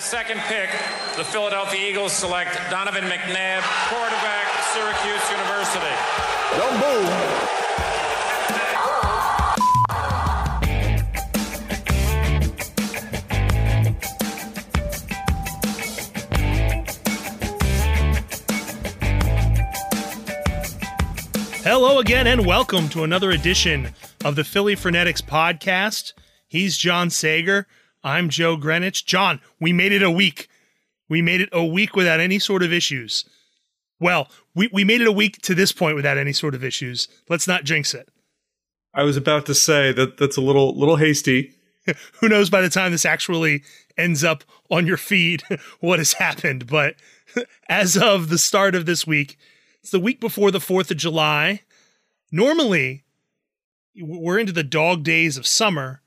the second pick, the Philadelphia Eagles select Donovan McNabb, quarterback, Syracuse University. Don't move. Hello again, and welcome to another edition of the Philly Frenetics podcast. He's John Sager. I'm Joe Greenwich. John, we made it a week. We made it a week without any sort of issues. Well, we, we made it a week to this point without any sort of issues. Let's not jinx it. I was about to say that that's a little little hasty. Who knows by the time this actually ends up on your feed what has happened, but as of the start of this week, it's the week before the 4th of July. Normally, we're into the dog days of summer,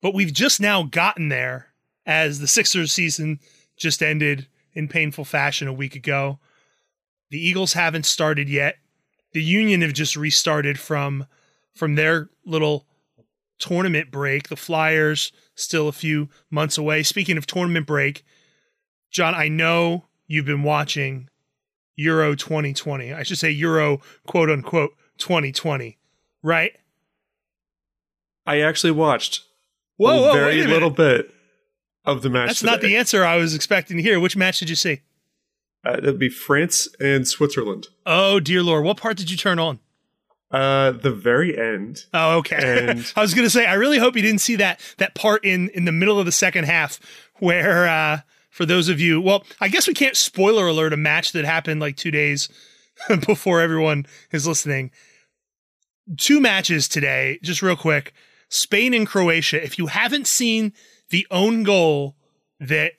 but we've just now gotten there as the Sixers season just ended in painful fashion a week ago. The Eagles haven't started yet. The Union have just restarted from from their little tournament break. The Flyers still a few months away. Speaking of tournament break, John, I know you've been watching Euro 2020. I should say Euro quote unquote 2020, right? I actually watched Whoa, whoa, very little bit of the match. That's not the answer I was expecting to hear. Which match did you see? Uh, it'd be France and Switzerland. Oh dear lord, what part did you turn on? Uh, the very end. Oh, okay. And- I was gonna say, I really hope you didn't see that that part in in the middle of the second half where, uh, for those of you, well, I guess we can't spoiler alert a match that happened like two days before everyone is listening. Two matches today, just real quick. Spain and Croatia. If you haven't seen the own goal that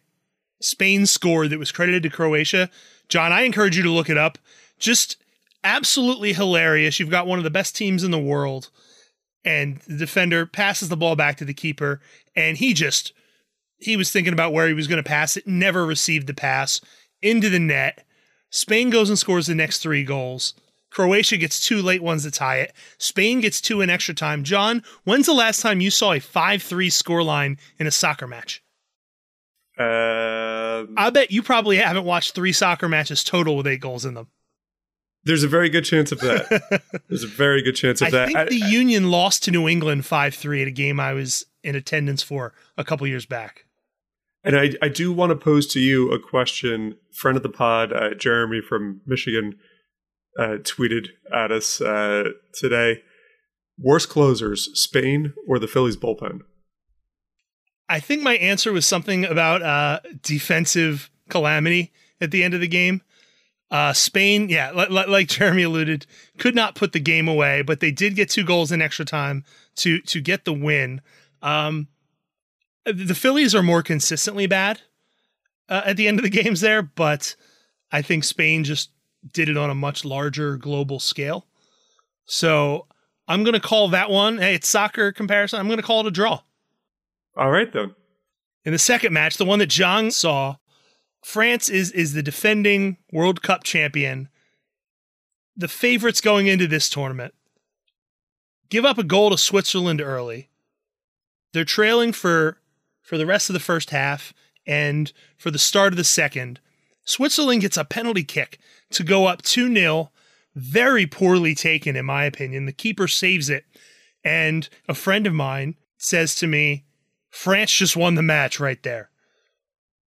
Spain scored that was credited to Croatia, John, I encourage you to look it up. Just absolutely hilarious. You've got one of the best teams in the world, and the defender passes the ball back to the keeper, and he just he was thinking about where he was going to pass it, never received the pass into the net. Spain goes and scores the next three goals. Croatia gets two late ones to tie it. Spain gets two in extra time. John, when's the last time you saw a 5 3 scoreline in a soccer match? Um, I bet you probably haven't watched three soccer matches total with eight goals in them. there's a very good chance of that. there's a very good chance of that. I that. think the Union lost to New England 5 3 at a game I was in attendance for a couple years back. And I, I do want to pose to you a question. Friend of the pod, uh, Jeremy from Michigan, uh, tweeted at us uh, today. Worst closers, Spain or the Phillies bullpen? I think my answer was something about uh, defensive calamity at the end of the game. Uh, Spain, yeah, li- li- like Jeremy alluded, could not put the game away, but they did get two goals in extra time to to get the win. Um, the Phillies are more consistently bad uh, at the end of the games there, but I think Spain just did it on a much larger global scale. So I'm going to call that one. Hey, it's soccer comparison. I'm going to call it a draw. All right, then. In the second match, the one that John saw, France is is the defending World Cup champion, the favorites going into this tournament. Give up a goal to Switzerland early. They're trailing for for the rest of the first half and for the start of the second. Switzerland gets a penalty kick to go up 2-0, very poorly taken in my opinion. The keeper saves it and a friend of mine says to me, France just won the match right there.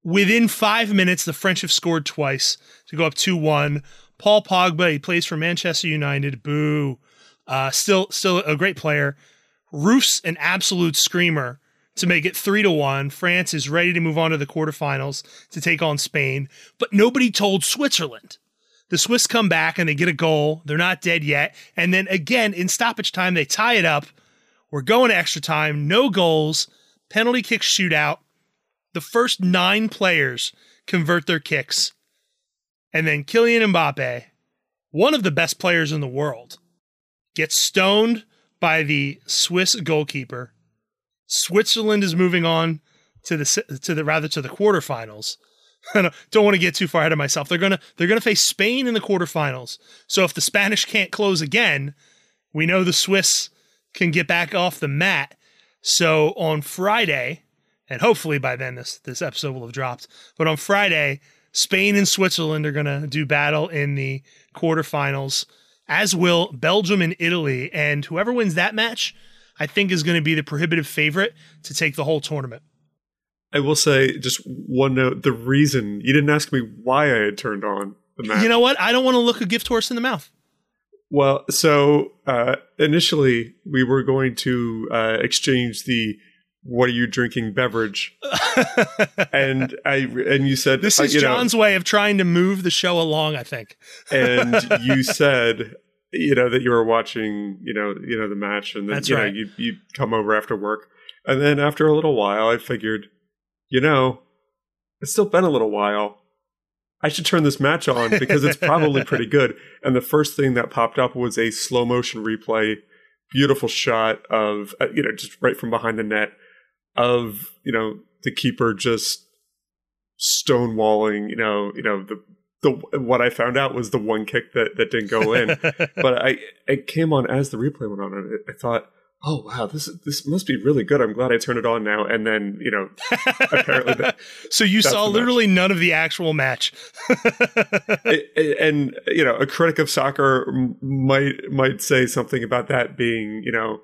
Within five minutes, the French have scored twice to go up 2 1. Paul Pogba, he plays for Manchester United. Boo. Uh, still, still a great player. Roof's an absolute screamer to make it 3 to 1. France is ready to move on to the quarterfinals to take on Spain, but nobody told Switzerland. The Swiss come back and they get a goal. They're not dead yet. And then again, in stoppage time, they tie it up. We're going to extra time, no goals, penalty kick shootout. The first nine players convert their kicks. And then Kylian Mbappe, one of the best players in the world, gets stoned by the Swiss goalkeeper. Switzerland is moving on to the to the rather to the quarterfinals. I don't- don't want to get too far ahead of myself. They're gonna they're gonna face Spain in the quarterfinals. So if the Spanish can't close again, we know the Swiss can get back off the mat. So on Friday and hopefully by then this this episode will have dropped. But on Friday, Spain and Switzerland are to do battle in the quarterfinals, as will Belgium and Italy. And whoever wins that match, I think, is going to be the prohibitive favorite to take the whole tournament. I will say just one note: the reason you didn't ask me why I had turned on the match. You know what? I don't want to look a gift horse in the mouth. Well, so uh, initially we were going to uh, exchange the "What are you drinking?" beverage, and I and you said This uh, is know, John's way of trying to move the show along. I think. and you said you know that you were watching you know you know the match and then That's you right. know you you come over after work and then after a little while I figured you know it's still been a little while. I should turn this match on because it's probably pretty good. And the first thing that popped up was a slow motion replay beautiful shot of uh, you know just right from behind the net of you know the keeper just stonewalling you know you know the the what I found out was the one kick that that didn't go in. But I it came on as the replay went on, and I thought, oh wow, this this must be really good. I'm glad I turned it on now. And then you know, apparently, that, so you saw the match. literally none of the actual match. it- it- and you know, a critic of soccer might might say something about that being you know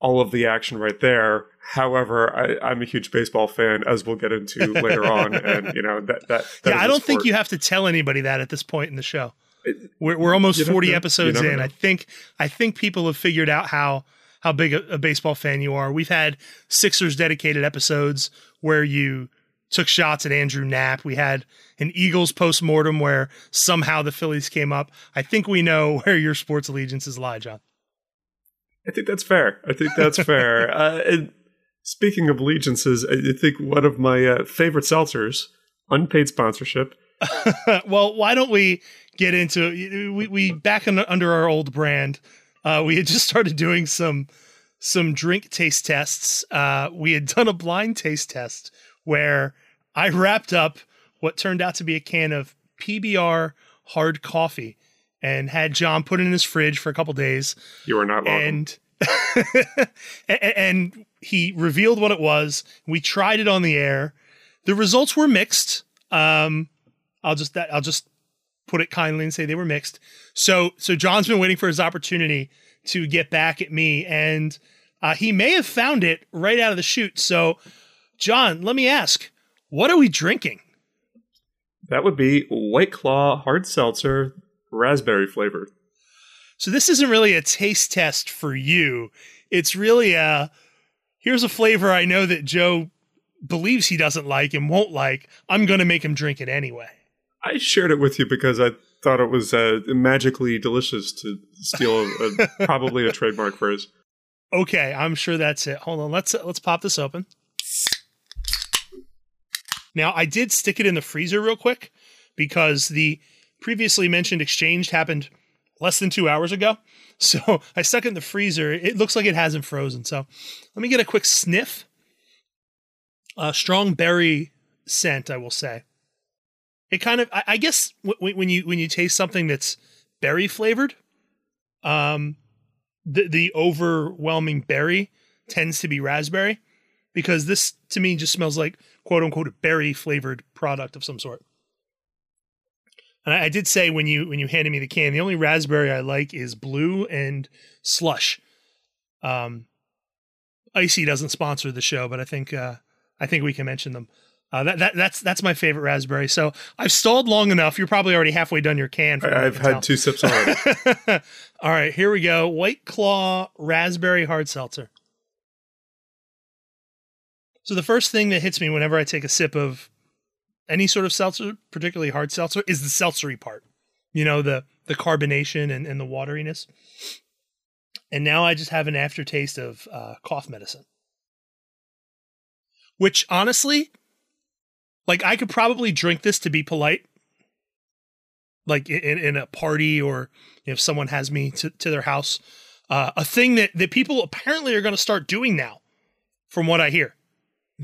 all of the action right there. However, I, I'm a huge baseball fan, as we'll get into later on, and you know that that, that yeah, I don't think you have to tell anybody that at this point in the show. We're, we're almost 40 know. Episodes in. know. I think I think people have figured out how how big a, a baseball fan you are. We've had Sixers dedicated episodes where you took shots at Andrew Knapp. We had an Eagles postmortem where somehow the Phillies came up. I think we know where your sports allegiances lie, John. I think that's fair. I think that's fair. Uh, and speaking of allegiances, I I think one of my uh, favorite seltzers, unpaid sponsorship, well, why don't we get into we we back in, under our old brand. Uh, we had just started doing some some drink taste tests. Uh, we had done a blind taste test where I wrapped up what turned out to be a can of PBR hard coffee and had John put it in his fridge for a couple days you are not welcome. and and he revealed what it was. We tried it on the air. The results were mixed. Um, I'll just that I'll just put it kindly and say they were mixed. So so John's been waiting for his opportunity to get back at me, and uh, he may have found it right out of the chute. So, John, let me ask, what are we drinking? that would be White Claw hard seltzer, raspberry flavored. So this isn't really a taste test for you. It's really a here's a flavor I know that Joe believes he doesn't like and won't like. I'm going to make him drink it anyway. I shared it with you because I thought it was uh, magically delicious to steal a, a, probably a trademark phrase. Okay, I'm sure that's it. Hold on. Let's let's pop this open. Now, I did stick it in the freezer real quick because the previously mentioned exchange happened less than 2 hours ago. So, I stuck it in the freezer. It looks like it hasn't frozen. So, let me get a quick sniff. A strong berry scent, I will say. It kind of I, I guess when you when you taste something that's berry flavored, um the the overwhelming berry tends to be raspberry because this to me just smells like quote unquote a berry flavored product of some sort. And I, I did say when you when you handed me the can, the only raspberry I like is blue and slush. Um, ICEE doesn't sponsor the show, but I think uh, I think we can mention them. Uh, that, that that's that's my favorite raspberry. So I've stalled long enough. You're probably already halfway done your can. I I've had tell. two sips already. All right, here we go. White Claw raspberry hard seltzer. So the first thing that hits me whenever I take a sip of any sort of seltzer, particularly hard seltzer, is the seltzery part. You know, the the carbonation and, and the wateriness. And now I just have an aftertaste of uh, cough medicine. Which honestly, like I could probably drink this to be polite. Like in, in a party or if someone has me to, to their house. Uh, a thing that, that people apparently are going to start doing now, from what I hear.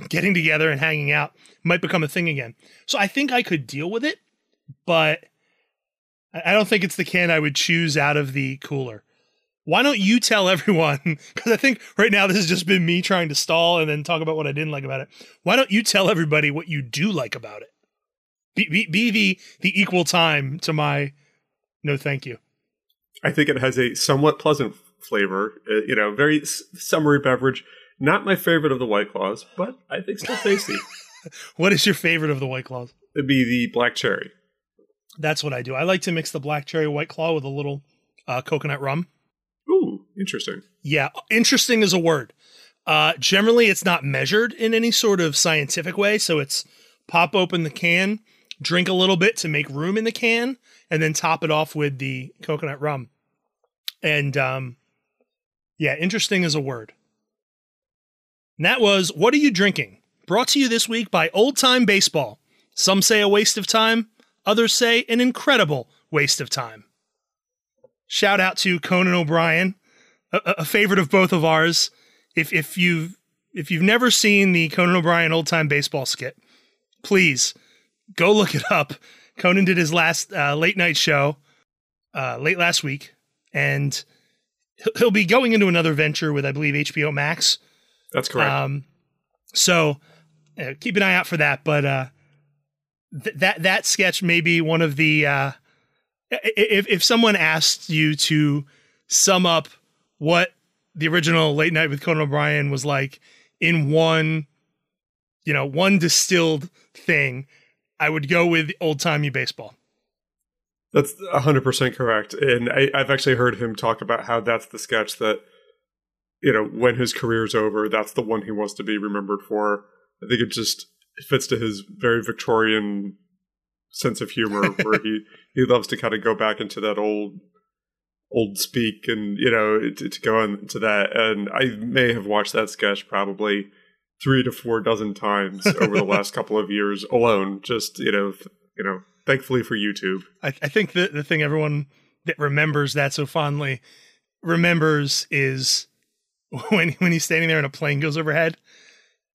Getting together and hanging out might become a thing again. So I think I could deal with it, but I I don't think it's the can I would choose out of the cooler. Why don't you tell everyone? Because I think right now this has just been me trying to stall and then talk about what I didn't like about it. Why don't you tell everybody what you do like about it? Be, be, be the the equal time to my no, thank you. I think it has a somewhat pleasant flavor. Uh, you know, very s- summery beverage. Not my favorite of the White Claws, but I think still tasty. What is your favorite of the White Claws? It'd be the black cherry. That's what I do. I like to mix the black cherry White Claw with a little uh, coconut rum. Interesting. Yeah, interesting is a word. Uh, generally, it's not measured in any sort of scientific way. So it's pop open the can, drink a little bit to make room in the can, and then top it off with the coconut rum. And um, yeah, interesting is a word. And that was What Are You Drinking? Brought to you this week by Old Time Baseball. Some say a waste of time, others say an incredible waste of time. Shout out to Conan O'Brien, a, a favorite of both of ours. If if you've if you've never seen the Conan O'Brien old time baseball skit, please go look it up. Conan did his last uh, late night show uh, late last week, and he'll- be going into another venture with I believe HBO Max. That's correct. Um, so uh, keep an eye out for that. But uh, th- that that sketch may be one of the uh, if if someone asked you to sum up what the original Late Night with Conan O'Brien was like in one, you know, one distilled thing, I would go with old timey baseball. That's 100% correct. And I, I've actually heard him talk about how that's the sketch that, you know, when his career's over, that's the one he wants to be remembered for. I think it just fits to his very Victorian sense of humor where he, he loves to kind of go back into that old old speak and you know to, to go into that and i may have watched that sketch probably three to four dozen times over the last couple of years alone just you know th- you know thankfully for youtube I, I think the the thing everyone that remembers that so fondly remembers is when when he's standing there and a plane goes overhead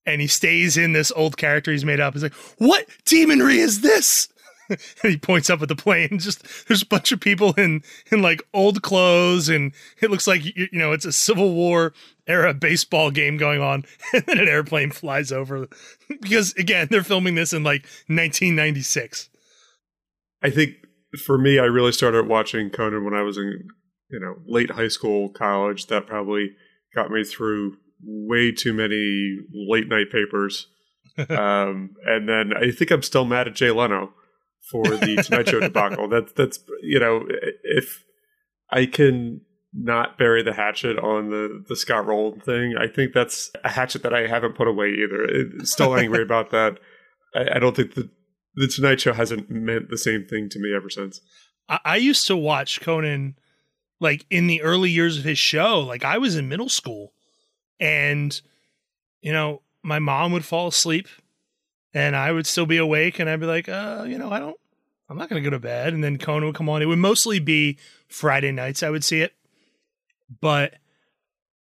and he stays in this old character he's made up. He's like, "What demonry is this?" And he points up at the plane. Just there's a bunch of people in in like old clothes, and it looks like you, you know it's a Civil War era baseball game going on, and then an airplane flies over because again they're filming this in like 1996. I think for me, I really started watching Conan when I was in, you know, late high school, college. That probably got me through way too many late night papers. um, and then I think I'm still mad at Jay Leno for the Tonight Show debacle. That's that's you know, if I can not bury the hatchet on the the Scott Rolen thing, I think that's a hatchet that I haven't put away either. It- Still angry about that. I, I don't think the the Tonight Show hasn't meant the same thing to me ever since. I, I used to watch Conan like in the early years of his show. Like I was in middle school and you know, my mom would fall asleep and I would still be awake and I'd be like, uh, you know, I don't I'm not gonna go to bed. And then Conan would come on. It would mostly be Friday nights I would see it. But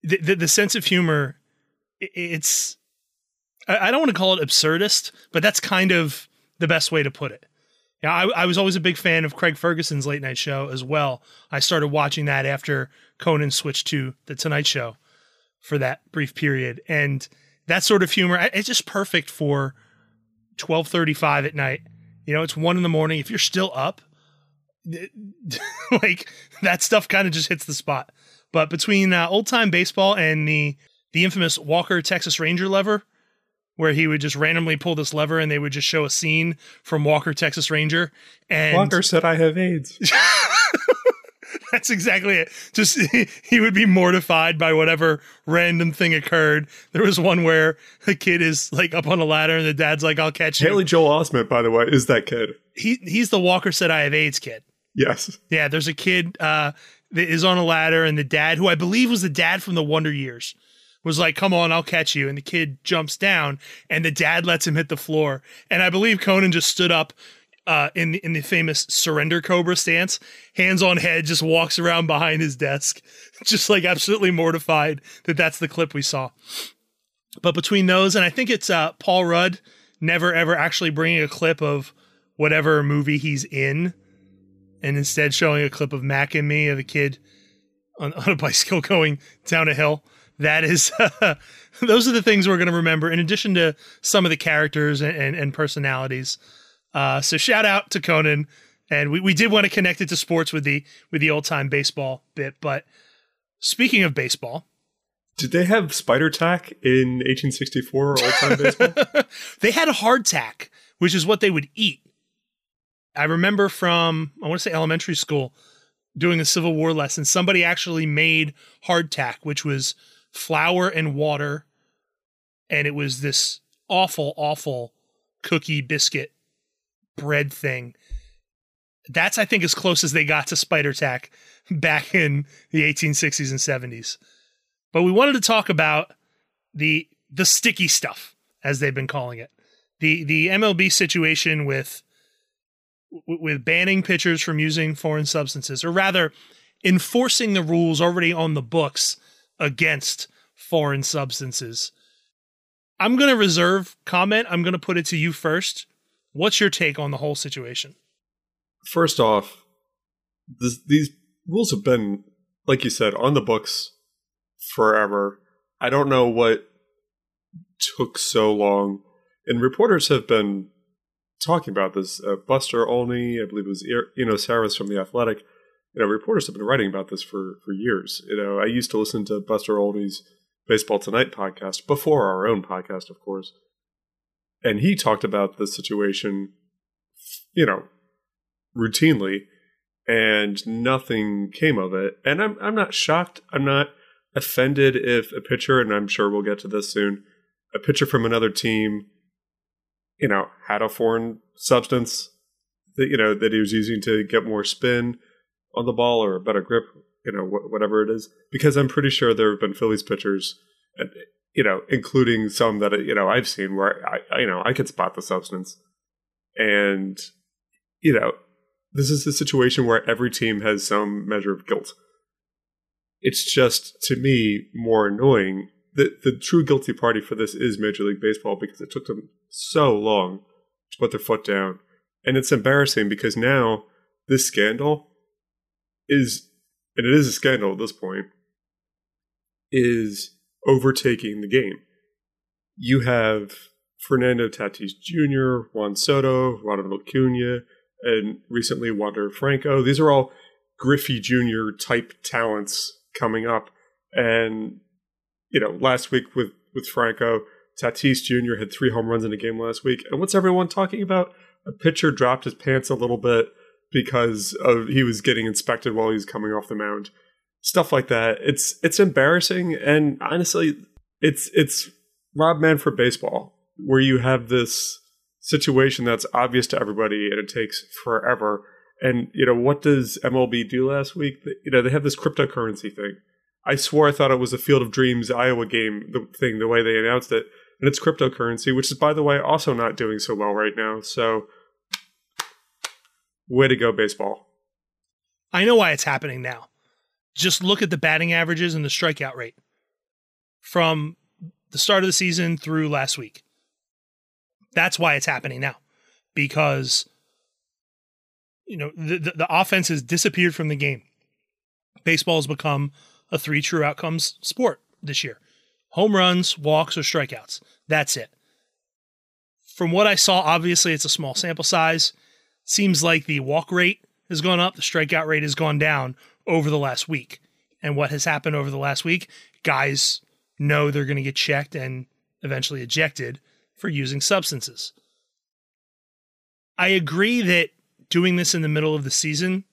the the, the sense of humor it's I, I don't want to call it absurdist, but that's kind of the best way to put it. Yeah, I, I was always a big fan of Craig Ferguson's late night show as well. I started watching that after Conan switched to the Tonight Show for that brief period, and that sort of humor it's just perfect for twelve thirty five at night. You know, it's one in the morning. If you're still up, like that stuff kind of just hits the spot. But between uh, old time baseball and the the infamous Walker Texas Ranger lever, where he would just randomly pull this lever and they would just show a scene from Walker Texas Ranger, and Walker said I have AIDS. that's exactly it. Just he would be mortified by whatever random thing occurred. There was one where a kid is like up on a ladder and the dad's like, "I'll catch you." Haley Joel Osment, by the way, is that kid. He he's the Walker said I have AIDS kid. Yes. Yeah, there's a kid uh, that is on a ladder, and the dad, who I believe was the dad from the Wonder Years, was like, "Come on, I'll catch you." And the kid jumps down, and the dad lets him hit the floor. And I believe Conan just stood up uh, in the, in the famous surrender cobra stance, hands on head, just walks around behind his desk, just like absolutely mortified that that's the clip we saw. But between those, and I think it's uh, Paul Rudd never ever actually bringing a clip of whatever movie he's in and instead showing a clip of Mac and me of a kid on, on a bicycle going down a hill. That is, those are the things we're going to remember. In addition to some of the characters and, and, and personalities. Uh, so shout out to Conan, and we, we did want to connect it to sports with the with the old time baseball bit. But speaking of baseball, Did they have spider tack in 1864 old time baseball? they had a hardtack, which is what they would eat. I remember from I want to say elementary school doing a Civil War lesson. Somebody actually made hardtack, which was flour and water, and it was this awful, awful cookie biscuit bread thing. That's I think as close as they got to spider tack back in the 1860s and 70s. But we wanted to talk about the the sticky stuff, as they've been calling it. The the MLB situation with with banning pitchers from using foreign substances, or rather, enforcing the rules already on the books against foreign substances. I'm going to reserve comment. I'm going to put it to you first. What's your take on the whole situation? First off, this, these rules have been, like you said, on the books forever. I don't know what took so long. And reporters have been talking about this. Uh, Buster Olney, I believe it was you know Harris from The Athletic. You know, reporters have been writing about this for, for years. You know, I used to listen to Buster Olney's Baseball Tonight podcast before our own podcast, of course. And he talked about the situation, you know, routinely, and nothing came of it. And I'm I'm not shocked. I'm not offended if a pitcher, and I'm sure we'll get to this soon, a pitcher from another team, you know, had a foreign substance that you know that he was using to get more spin on the ball or a better grip, you know, wh- whatever it is. Because I'm pretty sure there have been Phillies pitchers, and you know, including some that you know I've seen where I, you know I could spot the substance, and you know, this is a situation where every team has some measure of guilt. It's just to me more annoying that the true guilty party for this is Major League Baseball because it took them so long to put their foot down. And it's embarrassing because now this scandal is, and it is a scandal at this point, is overtaking the game. You have Fernando Tatis Jr., Juan Soto, Ronald Acuna, and recently Wander Franco. These are all Griffey Jr. type talents coming up. And, you know, last week with, with Franco, Tatis Jr. had three home runs in a game last week. And what's everyone talking about? A pitcher dropped his pants a little bit because of he was getting inspected while he was coming off the mound. Stuff like that. It's it's embarrassing and honestly, it's it's Rob Manfred baseball where you have this situation that's obvious to everybody and it takes forever. And you know what does MLB do last week? You know they have this cryptocurrency thing. I swore I thought it was a Field of Dreams Iowa game the thing the way they announced it, and it's cryptocurrency, which is by the way also not doing so well right now. So way to go baseball. I know why it's happening now. Just look at the batting averages and the strikeout rate from the start of the season through last week. That's why it's happening now, because you know the, the, the offense has disappeared from the game. Baseball has become a three true outcomes sport this year: home runs, walks, or strikeouts. That's it. From what I saw, obviously it's a small sample size. Seems like the walk rate has gone up, the strikeout rate has gone down over the last week. And what has happened over the last week? Guys know they're going to get checked and eventually ejected for using substances. I agree that doing this in the middle of the season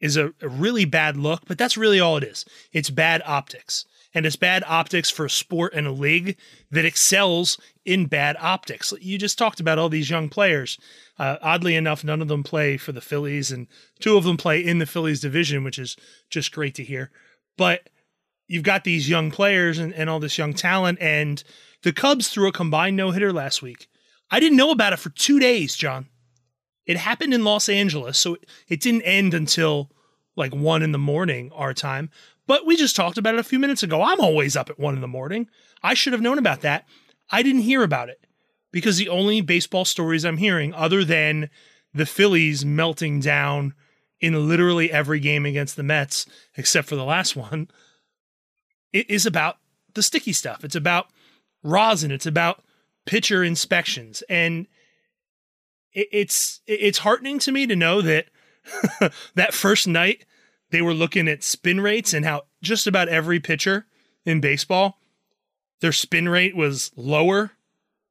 is a, a, really bad look, but that's really all it is. It's bad optics. And it's bad optics for a sport and a league that excels in bad optics. You just talked about all these young players. Uh, oddly enough, none of them play for the Phillies, and two of them play in the Phillies division, which is just great to hear. But you've got these young players and, and all this young talent, and the Cubs threw a combined no hitter last week. I didn't know about it for two days, John. It happened in Los Angeles, so it didn't end until like one in the morning our time. But we just talked about it a few minutes ago. I'm always up at one in the morning. I should have known about that. I didn't hear about it because the only baseball stories I'm hearing, other than the Phillies melting down in literally every game against the Mets, except for the last one, it is about the sticky stuff. It's about rosin. It's about pitcher inspections. And it's it's heartening to me to know that that first night they were looking at spin rates and how just about every pitcher in baseball, their spin rate was lower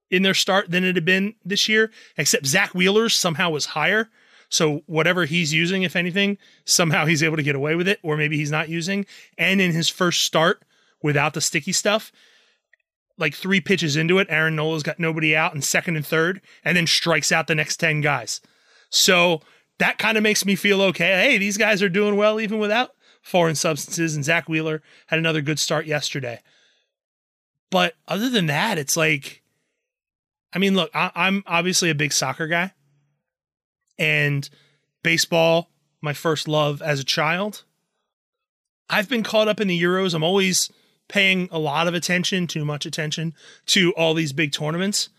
in their start than it had been this year, except Zack Wheeler's somehow was higher. So whatever he's using, if anything, somehow he's able to get away with it, or maybe he's not using. And in his first start without the sticky stuff, like three pitches into it, Aaron Nola's got nobody out in second and third, and then strikes out the next 10 guys. So that kind of makes me feel okay. Hey, these guys are doing well even without foreign substances. And Zack Wheeler had another good start yesterday. But other than that, it's like, I mean, look, I, I'm obviously a big soccer guy and baseball, my first love as a child. I've been caught up in the Euros. I'm always paying a lot of attention, too much attention to all these big tournaments.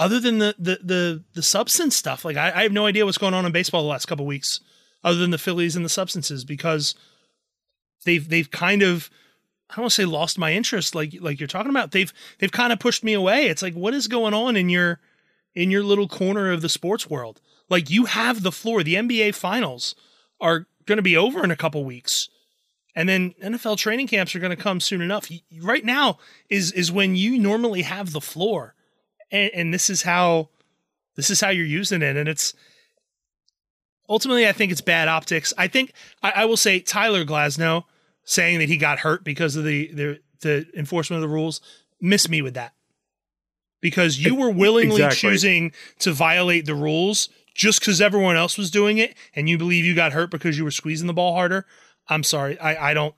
Other than the the the, the substance stuff, like I, I have no idea what's going on in baseball the last couple weeks, other than the Phillies and the substances, because they've they've kind of I don't want to say lost my interest, like like you're talking about. They've they've kind of pushed me away. It's like what is going on in your in your little corner of the sports world? Like you have the floor. The NBA finals are going to be over in a couple weeks. And then NFL training camps are going to come soon enough. Right now is is when you normally have the floor. And, and this is how this is how you're using it and it's ultimately I think it's bad optics. I think I, I will say Tyler Glasnow saying that he got hurt because of the the, the enforcement of the rules miss me with that because you were willingly exactly. choosing to violate the rules just because everyone else was doing it and you believe you got hurt because you were squeezing the ball harder, I'm sorry. I, I don't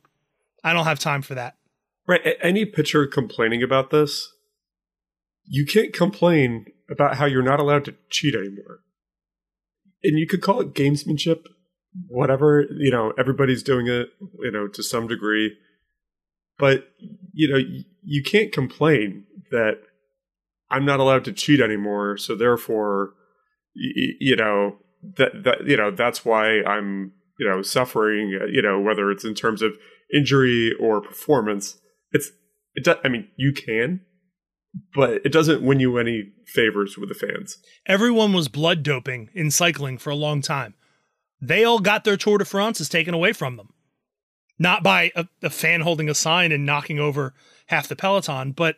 I don't have time for that. Right. Any pitcher complaining about this, you can't complain about how you're not allowed to cheat anymore. And you could call it gamesmanship, whatever, you know, everybody's doing it, you know, to some degree. But, you know, you can't complain that I'm not allowed to cheat anymore, so therefore you, know that that you know that's why I'm you know suffering. Uh, you know whether it's in terms of injury or performance. It's it. Does, I mean, you can, but it doesn't win you any favors with the fans. Everyone was blood doping in cycling for a long time. They all got their Tour de France taken away from them. Not by a, a fan holding a sign and knocking over half the peloton, but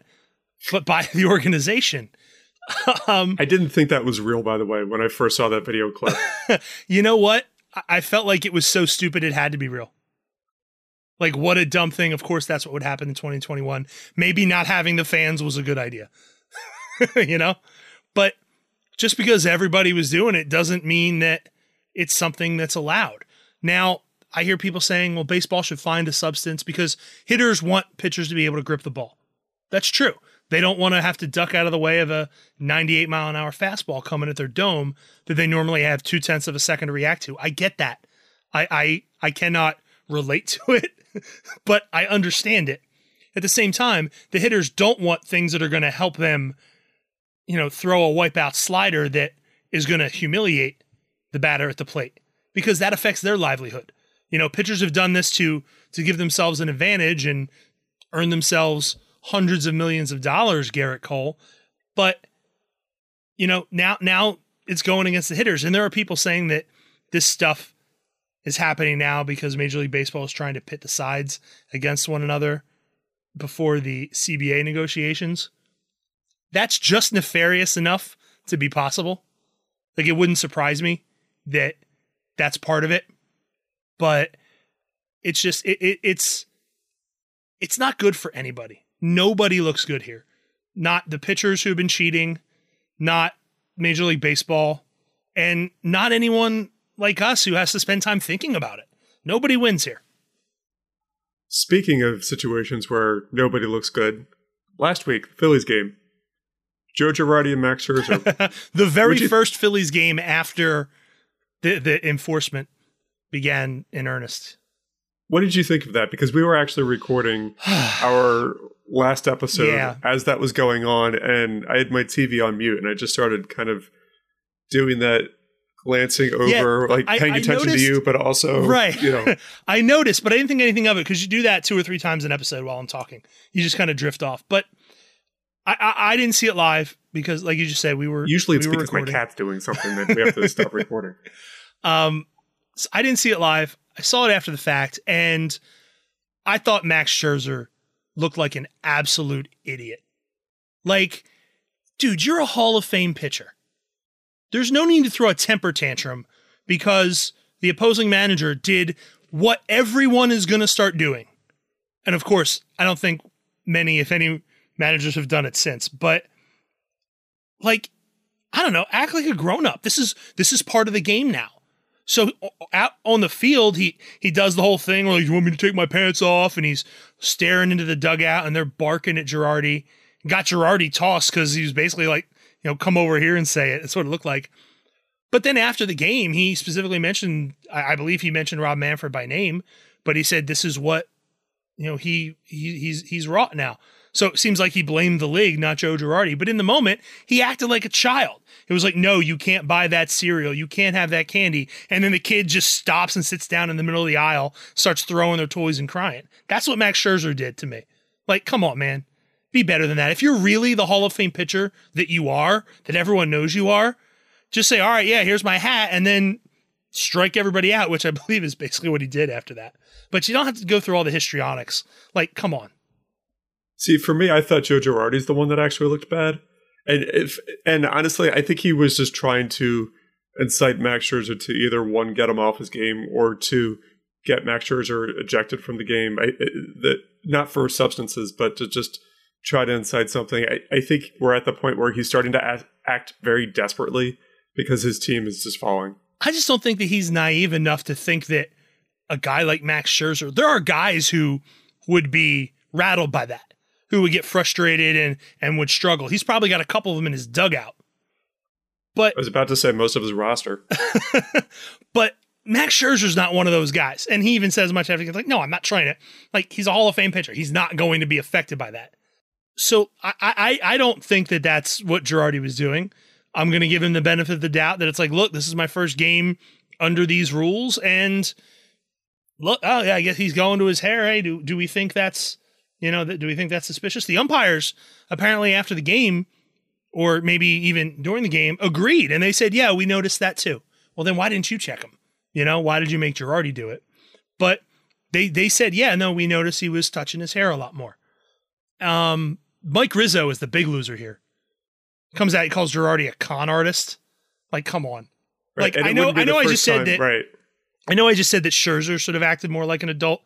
but by the organization. um, I didn't think that was real, by the way, when I first saw that video clip. you know what? I felt like it was so stupid it had to be real. Like, what a dumb thing. Of course, that's what would happen in 2021. Maybe not having the fans was a good idea, you know? But just because everybody was doing it doesn't mean that it's something that's allowed. Now, I hear people saying, well, baseball should find a substance because hitters want pitchers to be able to grip the ball. That's true. They don't want to have to duck out of the way of a 98 mile an hour fastball coming at their dome that they normally have two tenths of a second to react to. I get that. I I, I cannot relate to it, but I understand it. At the same time, the hitters don't want things that are going to help them, you know, throw a wipeout slider that is going to humiliate the batter at the plate because that affects their livelihood. You know, pitchers have done this to to give themselves an advantage and earn themselves hundreds of millions of dollars, Gerrit Cole. But you know, now now it's going against the hitters. And there are people saying that this stuff is happening now because Major League Baseball is trying to pit the sides against one another before the CBA negotiations. That's just nefarious enough to be possible. Like it wouldn't surprise me that that's part of it. But it's just it, it it's it's not good for anybody. Nobody looks good here. Not the pitchers who've been cheating, not Major League Baseball, and not anyone like us who has to spend time thinking about it. Nobody wins here. Speaking of situations where nobody looks good, last week, the Phillies game, Joe Girardi and Max Scherzer. the very you- first Phillies game after the, the enforcement began in earnest. What did you think of that? Because we were actually recording our last episode yeah. as that was going on, and I had my TV on mute, and I just started kind of doing that glancing over, like I- paying I attention noticed- to you, but also right. you know, I noticed, but I didn't think anything of it because you do that two or three times an episode while I'm talking. You just kind of drift off. But I, I, I didn't see it live because, like you just said, we were usually it's we were because my cat's doing something that we have to stop recording. Um, so I didn't see it live. I saw it after the fact, and I thought Max Scherzer looked like an absolute idiot. Like, dude, you're a Hall of Fame pitcher. There's no need to throw a temper tantrum because the opposing manager did what everyone is going to start doing. And of course, I don't think many, if any, managers have done it since, but like, I don't know, act like a grown up. This is this is part of the game now. So out on the field, he he does the whole thing where like, you want me to take my pants off, and he's staring into the dugout, and they're barking at Girardi. Got Girardi tossed because he was basically like, you know, come over here and say it. That's what it looked like. But then after the game, he specifically mentioned, I, I believe he mentioned Rob Manfred by name, but he said this is what, you know, he, he he's he's wrought now. So it seems like he blamed the league, not Joe Girardi. But in the moment, he acted like a child. It was like, no, you can't buy that cereal. You can't have that candy. And then the kid just stops and sits down in the middle of the aisle, starts throwing their toys and crying. That's what Max Scherzer did to me. Like, come on, man. Be better than that. If you're really the Hall of Fame pitcher that you are, that everyone knows you are, just say, all right, yeah, here's my hat, and then strike everybody out, which I believe is basically what he did after that. But you don't have to go through all the histrionics. Like, come on. See, for me, I thought Joe Girardi's the one that actually looked bad, and if and honestly, I think he was just trying to incite Max Scherzer to either one get him off his game or to get Max Scherzer ejected from the game. I, that not for substances, but to just try to incite something. I, I think we're at the point where he's starting to act, act very desperately because his team is just falling. I just don't think that he's naive enough to think that a guy like Max Scherzer, there are guys who would be rattled by that, who would get frustrated and and would struggle. He's probably got a couple of them in his dugout. But I was about to say most of his roster. but Max Scherzer's not one of those guys. And he even says much after he's like, no, I'm not trying to. Like, he's a Hall of Fame pitcher. He's not going to be affected by that. So I I, I don't think that that's what Girardi was doing. I'm going to give him the benefit of the doubt that it's like, look, this is my first game under these rules. And look, oh, yeah, I guess he's going to his hair. Hey, do, do we think that's, you know, do we think that's suspicious? The umpires apparently after the game, or maybe even during the game, agreed. And they said, yeah, we noticed that too. Well, then why didn't you check him? You know, why did you make Girardi do it? But they they said, yeah, no, we noticed he was touching his hair a lot more. Um, Mike Rizzo is the big loser here. Comes out, he calls Girardi a con artist. Like, come on. Like, And I know, I know, I just said that. right. I know, I just said that Scherzer should have acted more like an adult.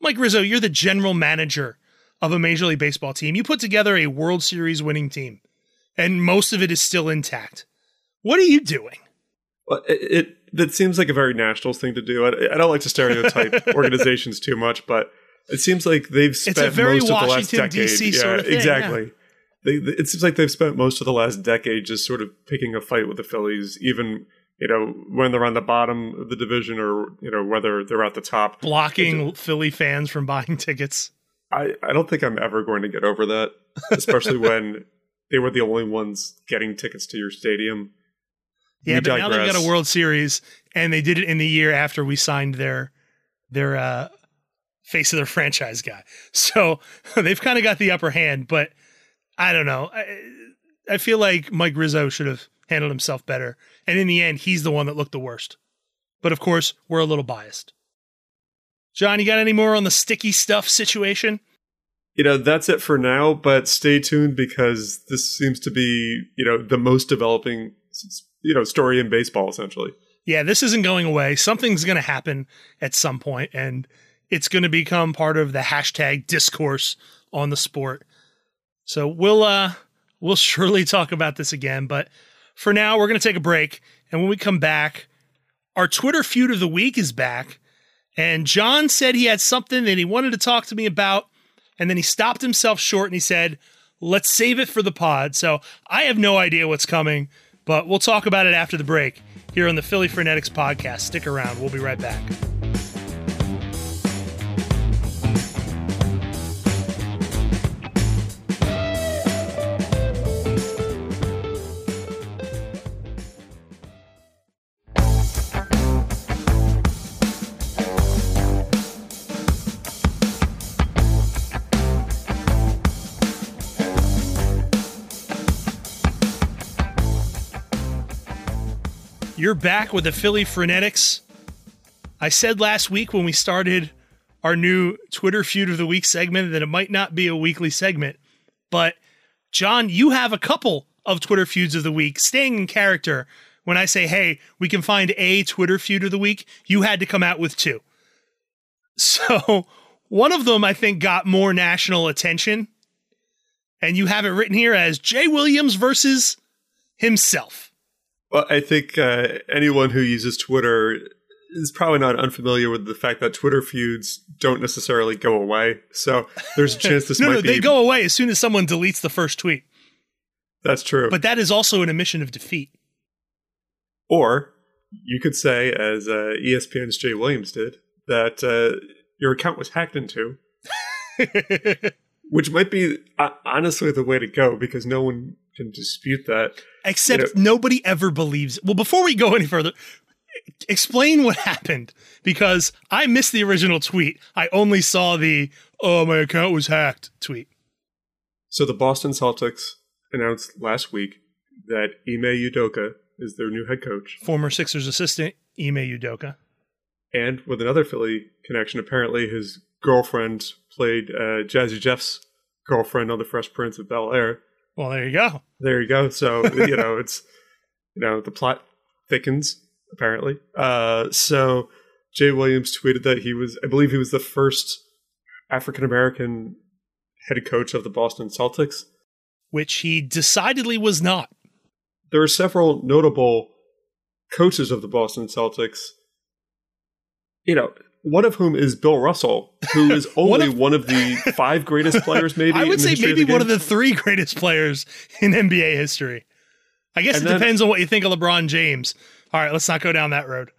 Mike Rizzo, you're the general manager of a Major League Baseball team. You put together a World Series winning team, and most of it is still intact. What are you doing? Well, it, it that seems like a very nationals thing to do. I, I don't like to stereotype organizations too much, but it seems like they've spent most of the last Washington, decade. D.C. yeah, sort of thing, exactly. They, they- it seems like they've spent most of the last decade just sort of picking a fight with the Phillies, even you know when they're on the bottom of the division or you know whether they're at the top. Blocking Philly fans from buying tickets. I, I don't think I'm ever going to get over that, especially when they were the only ones getting tickets to your stadium. Yeah, We but now they've got a World Series, and they did it in the year after we signed their their uh, face of their franchise guy. So they've kind of got the upper hand. But I don't know. I, I feel like Mike Rizzo should have handled himself better, and in the end, he's the one that looked the worst. But of course, we're a little biased. John, you got any more on the sticky stuff situation? you know that's it for now but stay tuned because this seems to be you know the most developing you know story in baseball essentially yeah, this isn't going away. Something's going to happen at some point, and it's going to become part of the hashtag discourse on the sport. So we'll uh we'll surely talk about this again, but for now we're going to take a break, and when we come back, our Twitter feud of the week is back, and John said he had something that he wanted to talk to me about, and then he stopped himself short and he said, "Let's save it for the pod." So I have no idea what's coming, but we'll talk about it after the break here on the Philly Frenetics podcast. Stick around. We'll be right back. You're back with the Philly Frenetics. I said last week when we started our new Twitter Feud of the Week segment that it might not be a weekly segment, but John, you have a couple of Twitter Feuds of the Week staying in character. When I say, hey, we can find a Twitter Feud of the Week, you had to come out with two. So one of them, I think, got more national attention. And you have it written here as Jay Williams versus himself. Well, I think uh, anyone who uses Twitter is probably not unfamiliar with the fact that Twitter feuds don't necessarily go away. So there's a chance this no, might no, be. they go away as soon as someone deletes the first tweet. That's true. But that is also an admission of defeat. or you could say, as uh, ESPN's Jay Williams did, that uh, your account was hacked into, which might be uh, honestly the way to go because no one can dispute that. Except You nobody ever believes. Well, before we go any further, explain what happened because I missed the original tweet. I only saw the "oh my account was hacked" tweet. So the Boston Celtics announced last week that Ime Udoka is their new head coach. Former Sixers assistant Ime Udoka. And with another Philly connection, apparently his girlfriend played uh, Jazzy Jeff's girlfriend on The Fresh Prince of Bel Air. Well, there you go. There you go. So you know it's you know the plot thickens apparently. Uh, so Jay Williams tweeted that he was, I believe, he was the first African American head coach of the Boston Celtics. Which he decidedly was not. There are several notable coaches of the Boston Celtics. You know, one of whom is Bill Russell, who is only one, of, the five greatest players, maybe. I would say maybe of one of the three greatest players in NBA history. I guess And it then- depends on what you think of LeBron James. All right, let's not go down that road.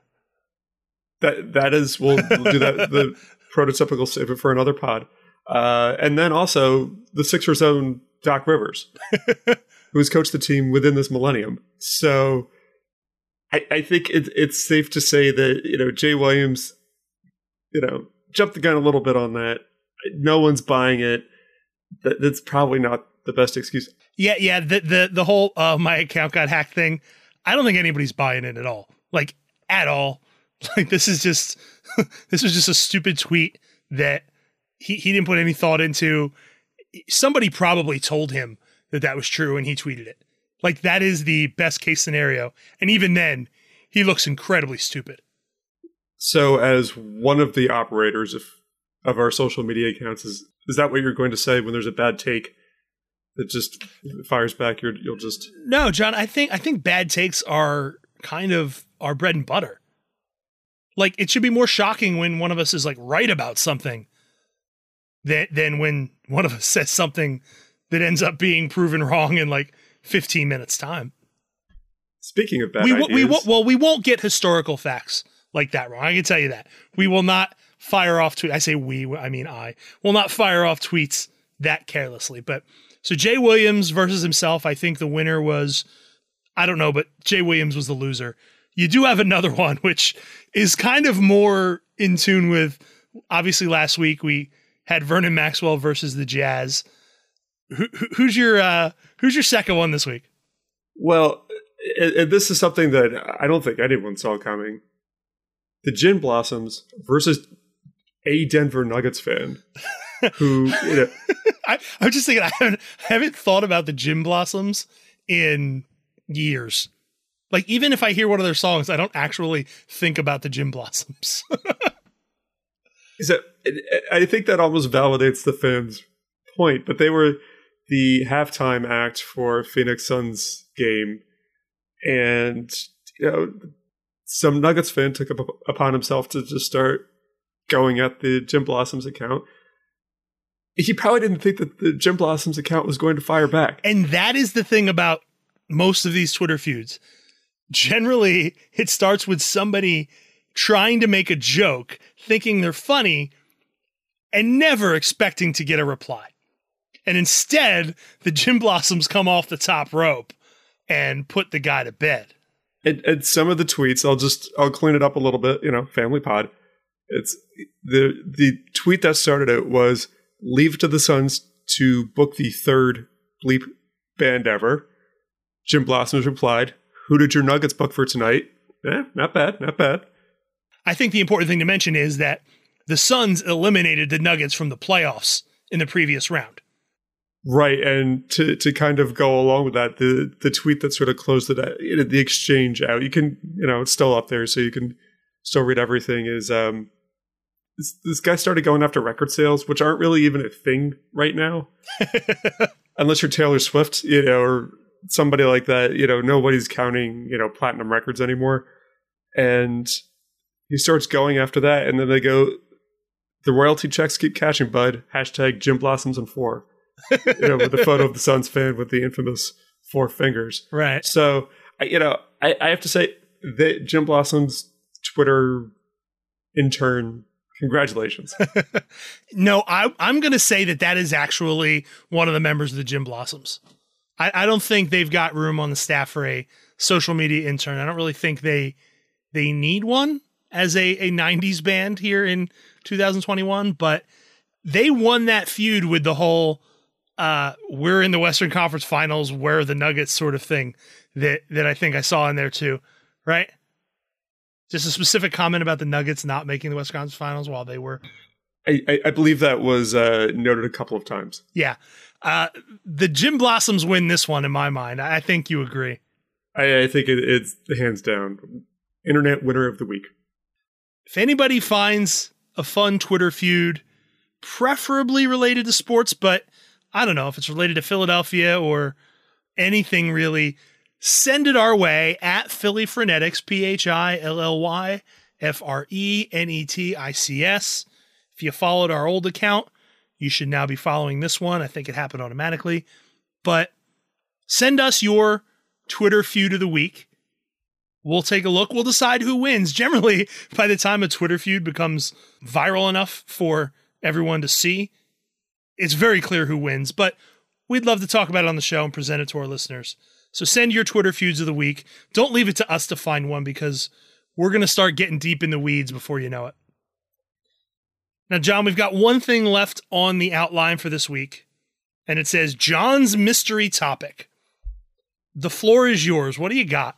That that is we'll, we'll do that the prototypical save for another pod. Uh, and then also the Sixers own Doc Rivers, who has coached the team within this millennium. So I, I think it, it's safe to say that you know Jay Williams, you know, jumped the gun a little bit on that. No one's buying it. That, that's probably not the best excuse. Yeah, yeah. The the the whole uh, my account got hacked thing. I don't think anybody's buying it at all. Like at all. Like this is just this was just a stupid tweet that he he didn't put any thought into. Somebody probably told him that that was true and he tweeted it. Like that is the best case scenario. And even then, he looks incredibly stupid. So, as one of the operators of of our social media accounts, is is that what you're going to say when there's a bad take that just fires back? You're, you'll just No, John, I think I think bad takes are kind of our bread and butter. Like it should be more shocking when one of us is like right about something than than when one of us says something that ends up being proven wrong in like 15 minutes time. speaking of bad we ideas. we won't well we won't get historical facts like that wrong. I can tell you that. We will not fire off tweet I say we, I mean I. Will not fire off tweets that carelessly. But so Jay Williams versus himself, I think the winner was I don't know, but Jay Williams was the loser. You do have another one which is kind of more in tune with obviously last week we had Vernon Maxwell versus the Jazz. Who, who- who's your uh who's your second one this week? well, and, and this is something that I don't think anyone saw coming. The Gin Blossoms versus a Denver Nuggets fan, who you know, I, I'm just thinking I haven't, I haven't thought about the Gin Blossoms in years. Like even if I hear one of their songs, I don't actually think about the Gin Blossoms. is that I think that almost validates the fans' point, but they were the halftime act for Phoenix Suns game, and you know some Nuggets fan took up upon himself to just start going at the Gin Blossoms account. He probably didn't think that the Gin Blossoms account was going to fire back. and that is the thing about most of these Twitter feuds. Generally, it starts with somebody trying to make a joke, thinking they're funny, and never expecting to get a reply. And instead, the Gin Blossoms come off the top rope and put the guy to bed. And, and some of the tweets, I'll just I'll clean it up a little bit. You know, family pod. It's the the tweet that started it was leave to the Suns to book the third bleep band ever. Gin Blossoms replied, "Who did your Nuggets book for tonight?" Yeah, not bad, not bad. I think the important thing to mention is that the Suns eliminated the Nuggets from the playoffs in the previous round. Right, and to to kind of go along with that, the the tweet that sort of closed know, the exchange out. You can, you know, it's still up there, so you can still read everything. Is um, this, this guy started going after record sales, which aren't really even a thing right now, unless you're Taylor Swift, you know, or somebody like that. You know, nobody's counting, you know, platinum records anymore, and he starts going after that, and then they go, the royalty checks keep cashing, bud. Hashtag Gin Blossoms and four you know, with the photo of the Suns fan with the infamous four fingers. Right. So, you know, I, I have to say that Gin Blossom's Twitter intern, congratulations. no, I, I'm going to say that that is actually one of the members of the Gin Blossoms. I, I don't think they've got room on the staff for a social media intern. I don't really think they they need one as a, a 90s band here in 2021, but they won that feud with the whole uh, we're in the Western Conference Finals, where the Nuggets sort of thing that that I think I saw in there too, right? Just a specific comment about the Nuggets not making the Western Conference Finals while they were. I, I believe that was uh, noted a couple of times. Yeah, uh, the Gin Blossoms win this one in my mind. I think you agree. I, I think it, it's hands down internet winner of the week. If anybody finds a fun Twitter feud, preferably related to sports, but I don't know if it's related to Philadelphia or anything really, send it our way at Philly Frenetics, P H I L L Y F R E N E T I C S. If you followed our old account, you should now be following this one. I think it happened automatically. But send us your Twitter feud of the week. We'll take a look. We'll decide who wins. Generally, by the time a Twitter feud becomes viral enough for everyone to see, it's very clear who wins, but we'd love to talk about it on the show and present it to our listeners. So send your Twitter feuds of the week. Don't leave it to us to find one because we're going to start getting deep in the weeds before you know it. Now, John, we've got one thing left on the outline for this week, and it says John's mystery topic. The floor is yours. What do you got?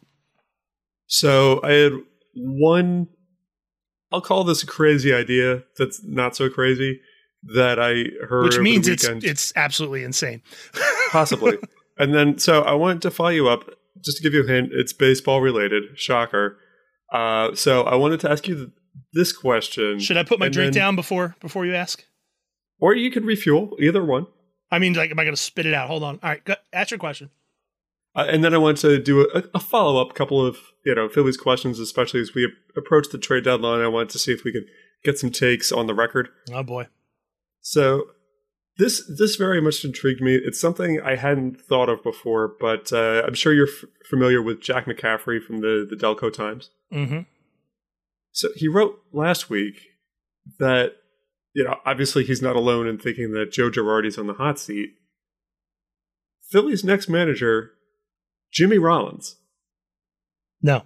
So I had one, I'll call this a crazy idea that's not so crazy that I heard. Which means it's it's absolutely insane. Possibly. And then, so I wanted to follow you up just to give you a hint. It's baseball related. Shocker. Uh, so I wanted to ask you this question. Should I put my drink then, down before before you ask? Or you could refuel. Either one. I mean, like, am I going to spit it out? Hold on. All right, go, ask your question. Uh, and then I want to do a, a follow up couple of you know Phillies questions, especially as we approach the trade deadline. I wanted to see if we could get some takes on the record. Oh boy. So this this very much intrigued me. It's something I hadn't thought of before, but uh, I'm sure you're f- familiar with Jack McCaffery from the the Delco Times. Mm-hmm. So he wrote last week that you know obviously he's not alone in thinking that Joe Girardi's on the hot seat. Philly's next manager, Jimmy Rollins. No,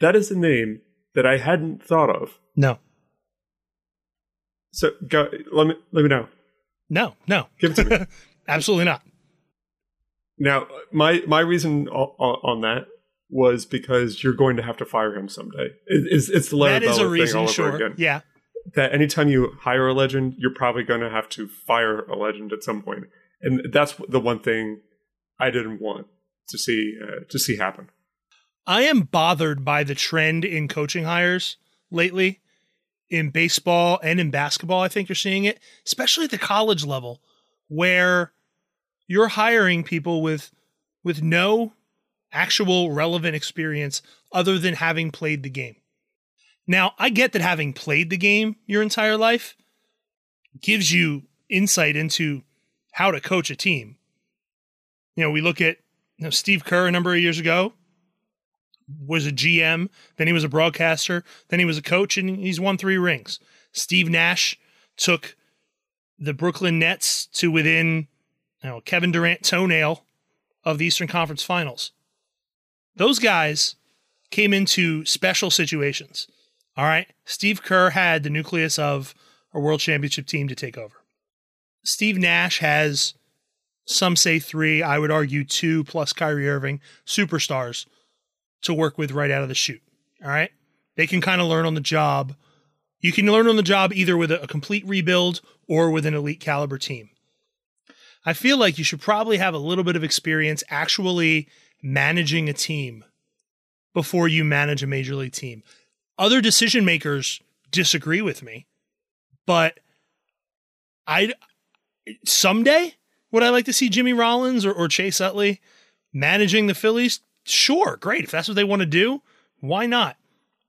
that is a name that I hadn't thought of. No. So go. Let me let me know. No, no, give it to me. Absolutely not. Now, my my reason on that was because you're going to have to fire him someday. It's, it's the Larry that is a reason, sure. again. Yeah. That anytime you hire a legend, you're probably going to have to fire a legend at some point, and that's the one thing I didn't want to see uh, to see happen. I am bothered by the trend in coaching hires lately in baseball and in basketball. I think you're seeing it, especially at the college level, where you're hiring people with with no actual relevant experience other than having played the game. Now, I get that having played the game your entire life gives you insight into how to coach a team. You know, we look at you know, Steve Kerr a number of years ago was a GM, then he was a broadcaster, then he was a coach, and he's won three rings. Steve Nash took the Brooklyn Nets to within you know, Kevin Durant toenail of the Eastern Conference Finals. Those guys came into special situations. All right. Steve Kerr had the nucleus of a world championship team to take over. Steve Nash has, some say three, I would argue two plus Kyrie Irving, superstars to work with right out of the chute. All right. They can kind of learn on the job. You can learn on the job either with a, a complete rebuild or with an elite caliber team. I feel like you should probably have a little bit of experience actually managing a team before you manage a major league team. Other decision makers disagree with me, but I someday would I like to see Jimmy Rollins or, or Chase Utley managing the Phillies? Sure, great. If that's what they want to do, why not?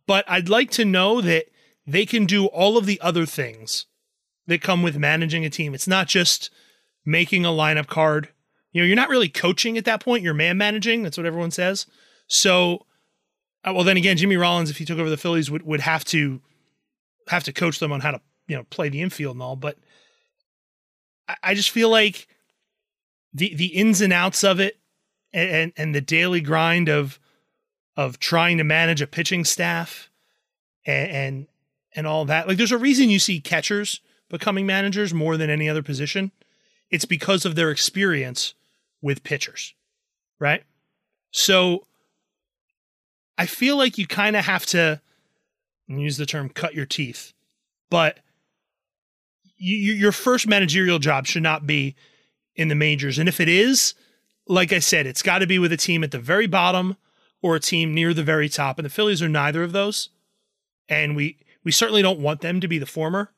But I'd like to know that they can do all of the other things that come with managing a team. It's not just making a lineup card. You know, you're not really coaching at that point. You're man managing. That's what everyone says. So, uh, well, then again, Jimmy Rollins, if he took over the Phillies, would, would have to have to coach them on how to you know play the infield and all. But I, I just feel like the the ins and outs of it and and the daily grind of of trying to manage a pitching staff and and, and all that. Like there's a reason you see catchers becoming managers more than any other position. It's because of their experience with pitchers. Right? So I feel like you kind of have to use the term cut your teeth, but you, your first managerial job should not be in the majors. And if it is, like I said, it's got to be with a team at the very bottom or a team near the very top. And the Phillies are neither of those. And we we certainly don't want them to be the former.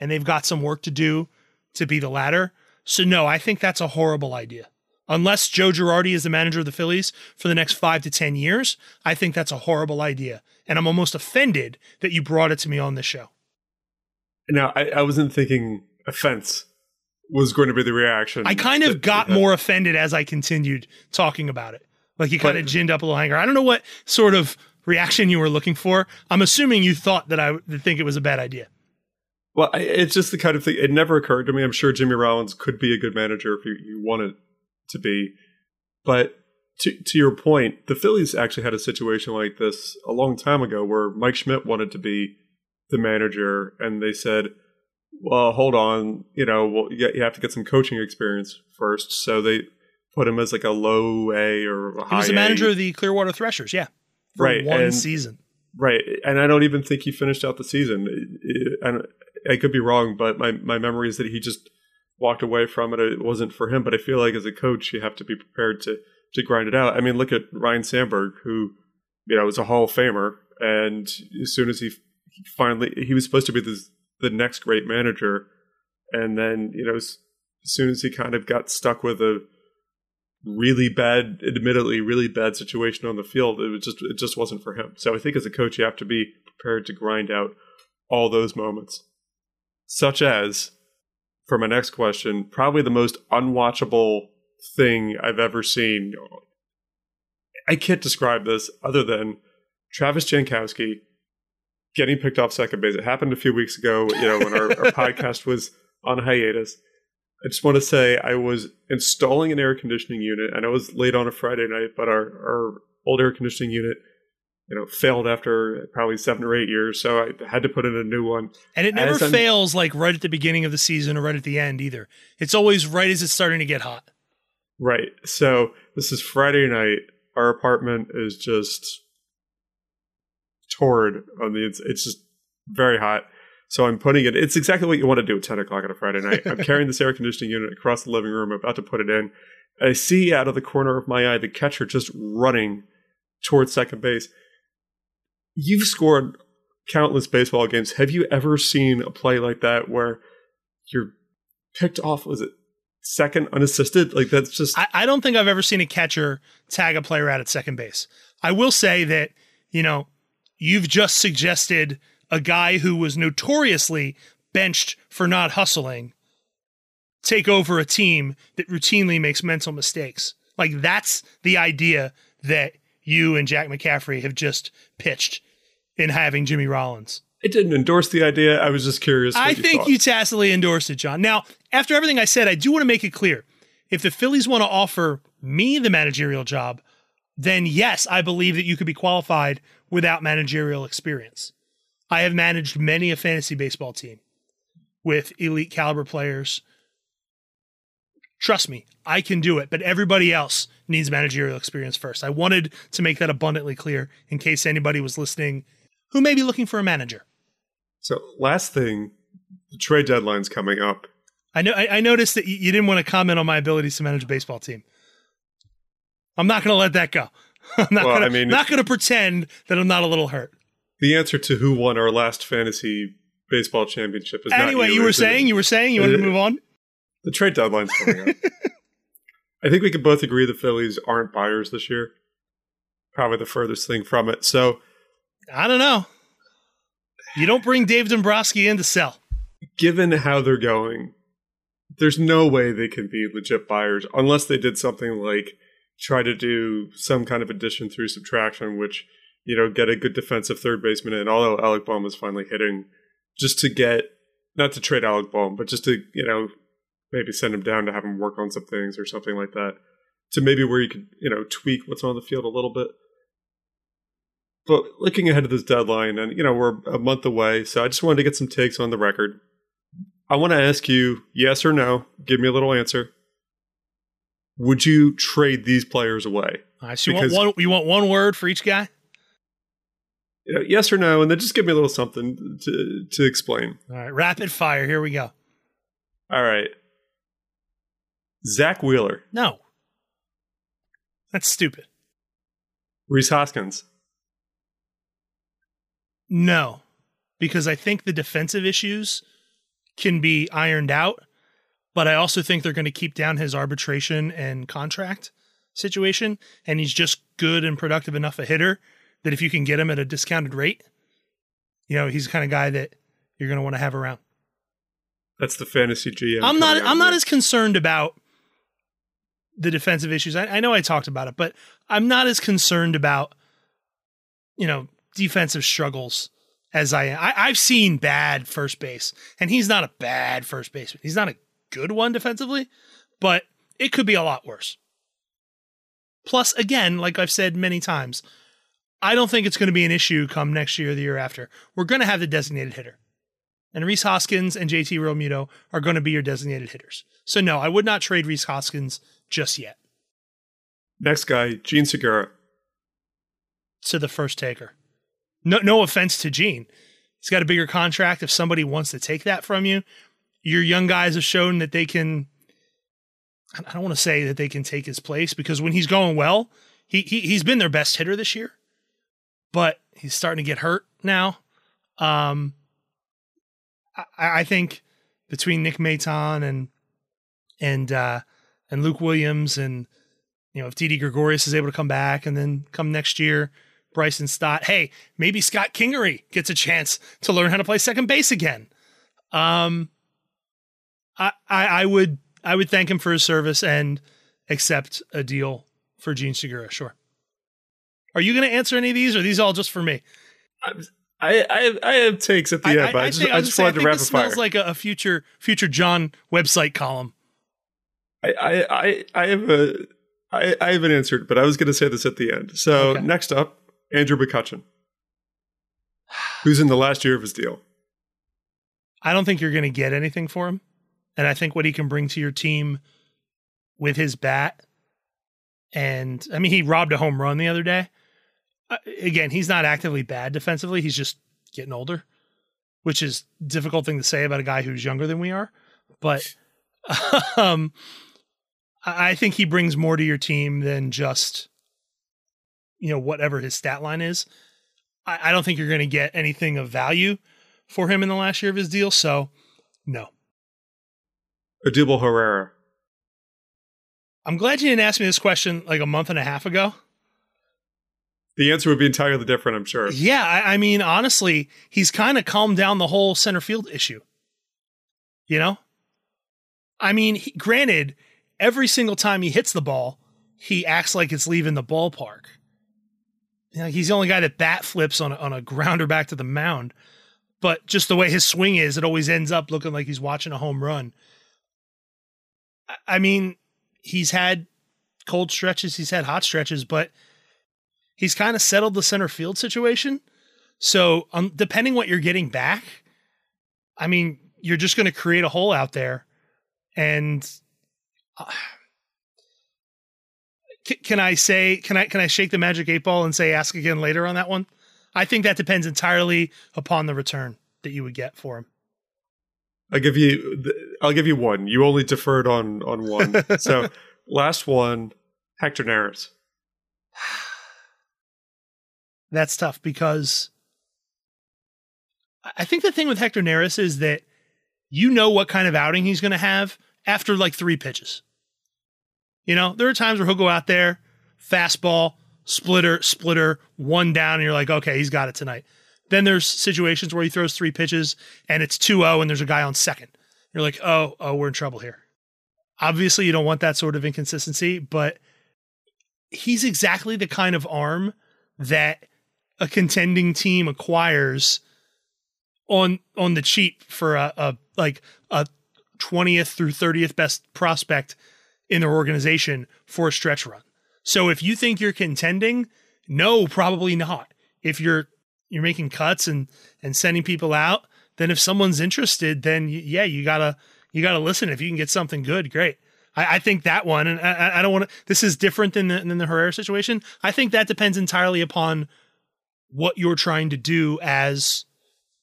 And they've got some work to do to be the latter. So no, I think that's a horrible idea. Unless Joe Girardi is the manager of the Phillies for the next five to ten years, I think that's a horrible idea. And I'm almost offended that you brought it to me on this show. Now, I, I wasn't thinking offense was going to be the reaction. I kind of that- got that- more offended as I continued talking about it. Like you kind of ginned up a little hanger. I don't know what sort of reaction you were looking for. I'm assuming you thought that I think it was a bad idea. Well, I, it's just the kind of thing. It never occurred to me. I'm sure Jimmy Rollins could be a good manager if you, you wanted to be. But to to your point, the Phillies actually had a situation like this a long time ago where Mike Schmidt wanted to be the manager, and they said, "Well, hold on, you know, well, you, you have to get some coaching experience first. So they put him as like a low A or a high He was the A. manager of the Clearwater Threshers, yeah, for Right, one and- season. Right, and I don't even think he finished out the season. And I could be wrong, but my my memory is that he just walked away from it. It wasn't for him. But I feel like as a coach, you have to be prepared to to grind it out. I mean, look at Ryne Sandberg, who you know was a Hall of Famer, and as soon as he finally he was supposed to be the the next great manager, and then you know as, soon as he kind of got stuck with a really bad, admittedly really bad situation on the field. It just it just wasn't for him. So I think as a coach, you have to be prepared to grind out all those moments, such as for my next question, probably the most unwatchable thing I've ever seen. I can't describe this other than Travis Jankowski getting picked off second base. It happened a few weeks ago, you know, when our, our podcast was on hiatus. I just want to say I was installing an air conditioning unit. I know it was late on a Friday night, but our, our old air conditioning unit, you know, failed after probably seven or eight years. So I had to put in a new one. And it never As I'm- fails like right at the beginning of the season or right at the end either. It's always right as it's starting to get hot. Right. So this is Friday night. Our apartment is just torrid on the. It's, it's just very hot. So I'm putting it. It's exactly what you want to do at 10 o'clock on a Friday night. I'm carrying this air conditioning unit across the living room. I'm about to put it in. I see out of the corner of my eye the catcher just running towards second base. You've scored countless baseball games. Have you ever seen a play like that where you're picked off? Was it second unassisted? Like that's just I, I don't think I've ever seen a catcher tag a player out at second base. I will say that, you know, you've just suggested a guy who was notoriously benched for not hustling take over a team that routinely makes mental mistakes. Like that's the idea that you and Jack McCaffery have just pitched in having Jimmy Rollins. I didn't endorse the idea. I was just curious. what I you think thought. you tacitly endorsed it, John. Now, after everything I said, I do want to make it clear. If the Phillies want to offer me the managerial job, then yes, I believe that you could be qualified without managerial experience. I have managed many a fantasy baseball team with elite caliber players. Trust me, I can do it, but everybody else needs managerial experience first. I wanted to make that abundantly clear in case anybody was listening who may be looking for a manager. So, last thing, the trade deadline's coming up. I know. I, I noticed that you, you didn't want to comment on my abilities to manage a baseball team. I'm not going to let that go. I'm not Well, going I to. mean- not going to pretend that I'm not a little hurt. The answer to who won our last fantasy baseball championship is not Anyway, you, you were it? saying. You were saying. You wanted to Uh, move on. the trade deadline's coming up. I think we can both agree the Phillies aren't buyers this year. Probably the furthest thing from it. So, I don't know. You don't bring Dave Dombrowski in to sell. given how they're going, there's no way they can be legit buyers unless they did something like try to do some kind of addition through subtraction, which, you know, get a good defensive third baseman in, although Alec Bohm is finally hitting, just to get, not to trade Alec Bohm, but just to, you know, maybe send him down to have him work on some things or something like that. To maybe where you could, you know, tweak what's on the field a little bit. But looking ahead to this deadline, and you know we're a month away, so I just wanted to get some takes on the record. I want to ask you, yes or no, give me a little answer. Would you trade these players away? All right, so you want one? You want one word for each guy? You know, yes or no, and then just give me a little something to to explain. All right, rapid fire. Here we go. All right, Zack Wheeler, No, that's stupid. Rhys Hoskins, No, because I think the defensive issues can be ironed out, but I also think they're going to keep down his arbitration and contract situation. And he's just good and productive enough a hitter that if you can get him at a discounted rate, you know, he's the kind of guy that you're going to want to have around. that's the fantasy GM. I'm not. I'm not as concerned about the defensive issues. I, I know I talked about it, but I'm not as concerned about you know defensive struggles as I am. I, I've seen bad first base, and he's not a bad first baseman. He's not a good one defensively, but it could be a lot worse. Plus, again, like I've said many times, I don't think it's going to be an issue come next year or the year after. We're going to have the designated hitter. And Rhys Hoskins and JT Realmuto are going to be your designated hitters. So, no, I would not trade Rhys Hoskins just yet Next guy, Jean Segura. to the first taker. No, no offense to Jean. He's got a bigger contract. If somebody wants to take that from you, your young guys have shown that they can. I don't want to say that they can take his place because when he's going well, he, he he's been their best hitter this year, but he's starting to get hurt now. Um, I, I think between Nick Maton and and uh, and Luke Williams and you know if Didi Gregorius is able to come back and then come next year, Bryson Stott. Hey, maybe Scott Kingery gets a chance to learn how to play second base again. Um, I, I I would I would thank him for his service and accept a deal for Jean Segura. Sure. Are you going to answer any of these, or are these all just for me? I, I have, I have takes at the end, but I, just, think- I just gonna wanted to I rapid this fire. smells like a, a future future John website column. I, I, I, I have a, I, I haven't answered, but I was going to say this at the end. So Okay. next up, Andrew McCutchen, who's in the last year of his deal. I don't think you're going to get anything for him. And I think what he can bring to your team with his bat, and I mean, he robbed a home run the other day. Uh, again, he's not actively bad defensively. He's just getting older, which is difficult thing to say about a guy who's younger than we are. But um, I think he brings more to your team than just, you know, whatever his stat line is. I don't think you're going to get anything of value for him in the last year of his deal. So, no. Odubel Herrera. I'm glad you didn't ask me this question like a month and a half ago. The answer would be entirely different, I'm sure. Yeah, I, I mean, honestly, he's kind of calmed down the whole center field issue. You know? I mean, he, granted, every single time he hits the ball, he acts like it's leaving the ballpark. You know, he's the only guy that bat flips on a, on a grounder back to the mound. But just the way his swing is, it always ends up looking like he's watching a home run. I- mean, he's had cold stretches, he's had hot stretches, but he's kind of settled the center field situation. So, um, depending what you're getting back, I mean, you're just going to create a hole out there, and C- can I say can I can I shake the magic eight ball and say ask again later on that one? I think that depends entirely upon the return that you would get for him. I give you, I'll give you one. You only deferred on on one. so last one, Hector Neris. That's tough because I think the thing with Hector Neris is that you know what kind of outing he's going to have after like three pitches. You know, there are times where he'll go out there, fastball, splitter, splitter, one down, and you're like, okay, he's got it tonight. Then there's situations where he throws three pitches and it's 2 0 and there's a guy on second. You're like, oh, oh, we're in trouble here. Obviously, you don't want that sort of inconsistency, but he's exactly the kind of arm that a contending team acquires on on the cheap for a, a like a 20th through 30th best prospect in their organization for a stretch run. So if you think you're contending, no, probably not. If you're you're making cuts and and sending people out, then if someone's interested, then yeah, you gotta you gotta listen. If you can get something good, great. I, I think that one, and I, I don't want to. This is different than the, than the Herrera situation. I think that depends entirely upon what you're trying to do as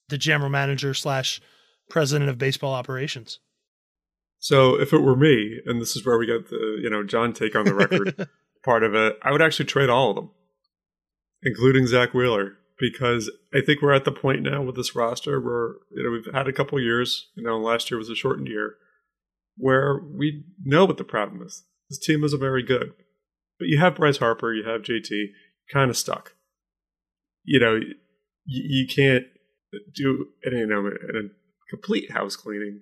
the general manager slash president of baseball operations. So if it were me, and this is where we get the you know John take on the record part of it, I would actually trade all of them, including Zack Wheeler, because I think we're at the point now with this roster where you know we've had a couple years. You know, last year was a shortened year, where we know what the problem is. This team isn't very good, but you have Bryce Harper, you have JT, kind of stuck. You know, you, you can't do you know a complete house cleaning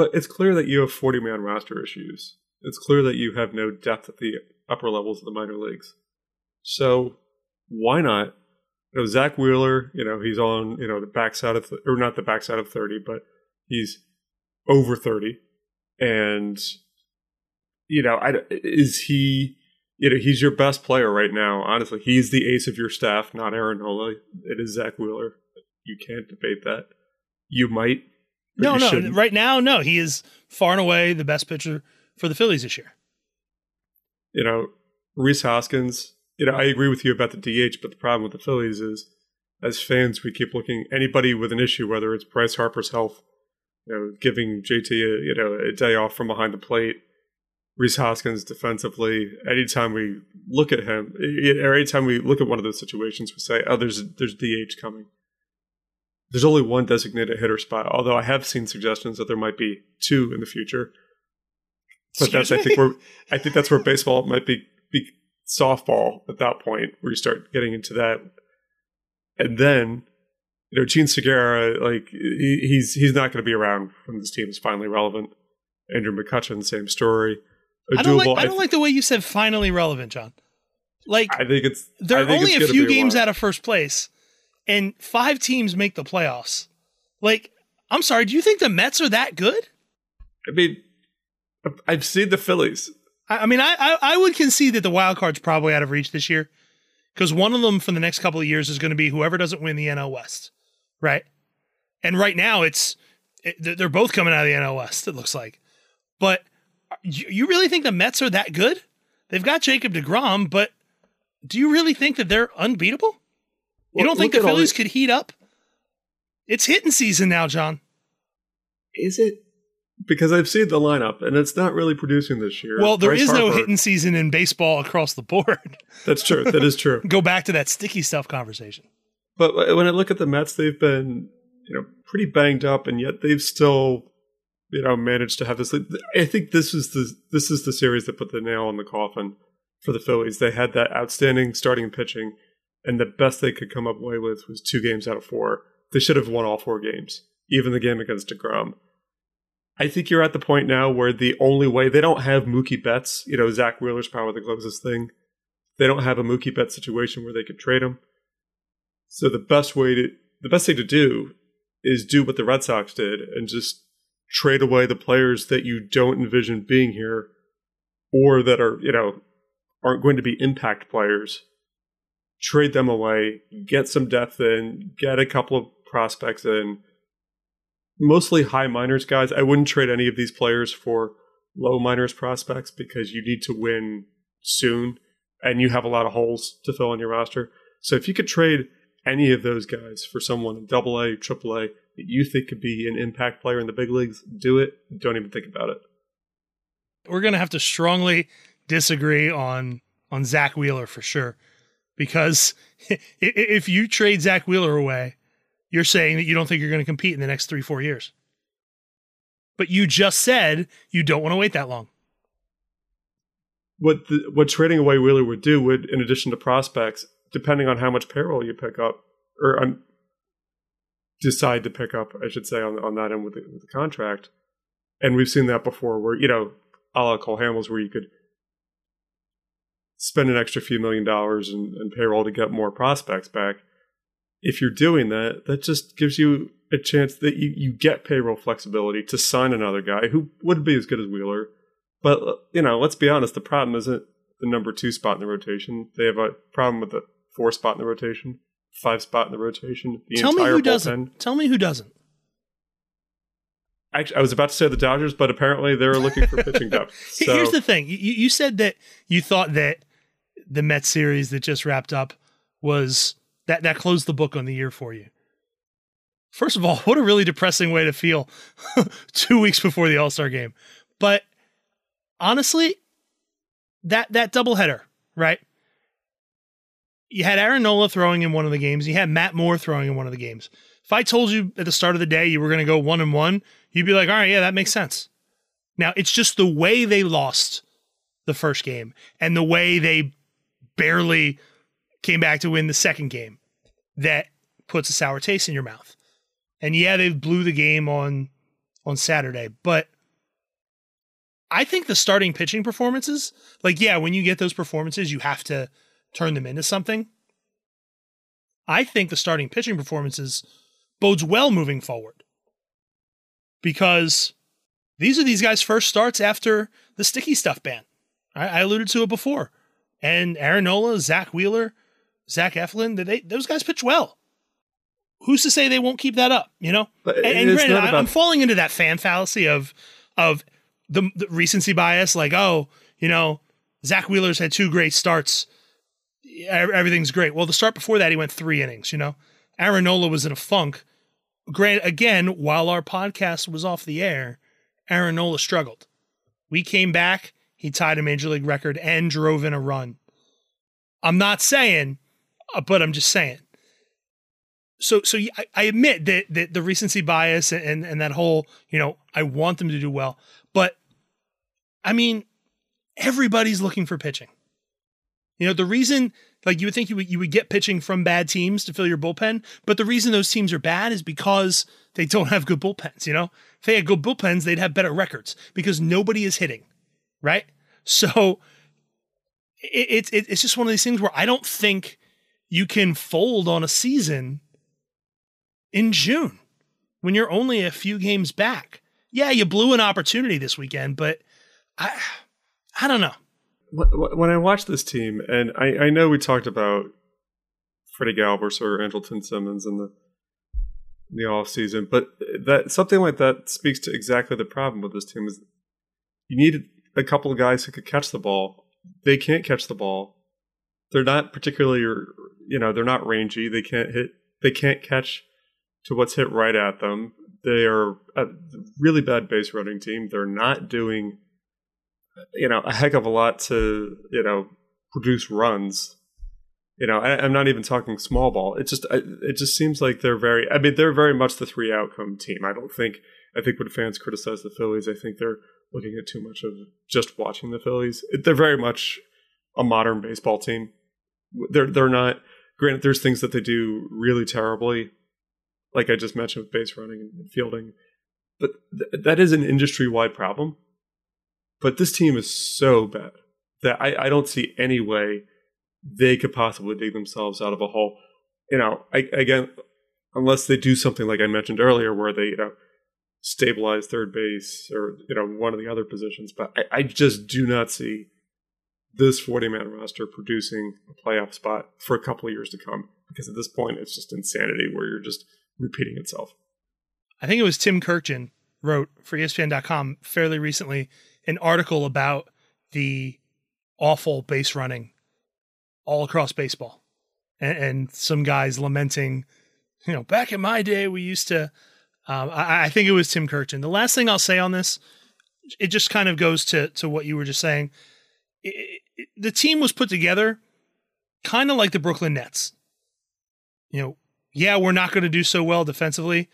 but it's clear that you have 40 man roster issues. It's clear that you have no depth at the upper levels of the minor leagues. So why not? You know, Zack Wheeler, you know, he's on, you know, the backside of, th- or not the backside of 30, but he's over 30. And, you know, I, is he, you know, he's your best player right now. Honestly, he's the ace of your staff, not Aaron Nola. It is Zack Wheeler. You can't debate that. You might no, no. Shouldn't. Right now, no. He is far and away the best pitcher for the Phillies this year. You know, Rhys Hoskins. You know, I agree with you about the DH, but the problem with the Phillies is, as fans, we keep looking anybody with an issue, whether it's Bryce Harper's health, you know, giving JT a, you know a day off from behind the plate, Rhys Hoskins defensively. Anytime we look at him, or anytime we look at one of those situations, we say, "Oh, there's there's DH coming." There's only one designated hitter spot, although I have seen suggestions that there might be two in the future. But Excuse that's me? I think we're I think that's where baseball might be, be softball at that point, where you start getting into that. And then, you know, Jean Segura, like he, he's he's not going to be around when this team is finally relevant. Andrew McCutchen, same story. I don't, like, I don't th- like the way you said finally relevant, John. Like I think it's they're think only it's a few games out of first place and five teams make the playoffs. Like, I'm sorry, do you think the Mets are that good? I mean, I've seen the Phillies. I, mean, I, I, I would concede that the wild card's probably out of reach this year because one of them for the next couple of years is going to be whoever doesn't win the NL West, right? And right now, it's it, they're both coming out of the NL West. It looks like, but uh, you, you really think the Mets are that good? They've got Jacob Degrom, but do you really think that they're unbeatable? You don't think the Phillies could heat up? It's hitting season now, John. Is it? Because I've seen the lineup and it's not really producing this year. Well, there Bryce is Harper, no hitting season in baseball across the board. That's true. That is true. Go back to that sticky stuff conversation. But when I look at the Mets, they've been, you know, pretty banged up, and yet they've still, you know, managed to have this. I think this is the this is the series that put the nail in the coffin for the Phillies. They had that outstanding starting pitching and the best they could come up away with was two games out of four. They should have won all four games, even the game against DeGrom. I think you're at the point now where the only way they don't have Mookie Betts, you know, Zack Wheeler's power the closest thing. They don't have a Mookie Betts situation where they could trade him. So the best way to the best thing to do is do what the Red Sox did and just trade away the players that you don't envision being here or that are, you know, aren't going to be impact players trade them away, get some depth in, get a couple of prospects in. Mostly high minors guys. I wouldn't trade any of these players for low minors prospects because you need to win soon and you have a lot of holes to fill in your roster. So if you could trade any of those guys for someone in double A, triple A that you think could be an impact player in the big leagues, do it. Don't even think about it. We're gonna have to strongly disagree on on Zack Wheeler for sure. Because if you trade Zack Wheeler away, you're saying that you don't think you're going to compete in the next three, four years. But you just said you don't want to wait that long. What the, what trading away Wheeler would do would, in addition to prospects, depending on how much payroll you pick up, or um, decide to pick up, I should say, on on that end with the, with the contract. And we've seen that before, where you know, a la Cole Hamels, where you could spend an extra few million dollars in, in payroll to get more prospects back. If you're doing that, that just gives you a chance that you, you get payroll flexibility to sign another guy who wouldn't be as good as Wheeler. But, uh, you know, let's be honest, the problem isn't the number two spot in the rotation. They have a problem with the four spot in the rotation, five spot in the rotation. The Tell me who bullpen. doesn't. Tell me who doesn't. Actually, I was about to say the Dodgers, but apparently they're looking for pitching depth. So Here's the thing: you, you said that you thought that the Mets series that just wrapped up was that that closed the book on the year for you. First of all, what a really depressing way to feel two weeks before the All Star game. But honestly, that that doubleheader, right? You had Aaron Nola throwing in one of the games. You had Matt Moore throwing in one of the games. If I told you at the start of the day you were going to go one and one, you'd be like, all right, yeah, that makes sense. Now it's just the way they lost the first game and the way they barely came back to win the second game that puts a sour taste in your mouth. And yeah, they blew the game on on Saturday, but I think the starting pitching performances, like yeah, when you get those performances, you have to turn them into something. I think the starting pitching performances bodes well moving forward. Because these are these guys' first starts after the sticky stuff ban. I, alluded to it before. And Aaron Nola, Zack Wheeler, Zach Eflin, they, those guys pitch well. Who's to say they won't keep that up? You know, But and, and granted, I, I'm falling into that fan fallacy of of the, the recency bias, like oh, you know, Zack Wheeler's had two great starts, everything's great. Well, the start before that, he went three innings. You know, Aaron Nola was in a funk. Grant again, while our podcast was off the air, Aaron Nola struggled. We came back, he tied a major league record and drove in a run. I'm not saying, Uh, but I'm just saying. So, so I, I admit that, that the recency bias and and that whole, you know, I want them to do well, but I mean, everybody's looking for pitching. You know, the reason, like you would think you would, you would get pitching from bad teams to fill your bullpen, but the reason those teams are bad is because they don't have good bullpens. You know, if they had good bullpens, they'd have better records because nobody is hitting, right? So it, it, it's just one of these things where I don't think you can fold on a season in June when you're only a few games back. Yeah, you blew an opportunity this weekend, but I I don't know. When I watch this team, and I, I know we talked about Freddie Galvis or Andrelton Simmons in the in the off season, but that something like that speaks to exactly the problem with this team is you need a couple of guys who could catch the ball. They can't catch the ball. They're not particularly, you know, they're not rangy. They can't hit. They can't catch to what's hit right at them. They are a really bad base running team. They're not doing you know a heck of a lot to you know produce runs you know I, i'm not even talking small ball it just it just seems like they're very i mean they're very much the three outcome team i don't think i think when fans criticize the phillies i think they're looking at too much of just watching the phillies they're very much a modern baseball team they're they're not granted there's things that they do really terribly like i just mentioned with base running and fielding but th- that is an industry wide problem but this team is so bad that I, I don't see any way they could possibly dig themselves out of a hole. You know, I, again, unless they do something like I mentioned earlier, where they you know stabilize third base or you know one of the other positions. But I, I just do not see this forty man roster producing a playoff spot for a couple of years to come. Because at this point, it's just insanity where you're just repeating itself. I think it was Tim Kurkjian wrote for ESPN.com fairly recently. an article about the awful base running all across baseball, and, and some guys lamenting, you know, back in my day we used to. Um, I, I think it was Tim Kurkjian. The last thing I'll say on this, it just kind of goes to to what you were just saying. The team was put together kind of like the Brooklyn Nets. You know, yeah, we're not going to do so well defensively,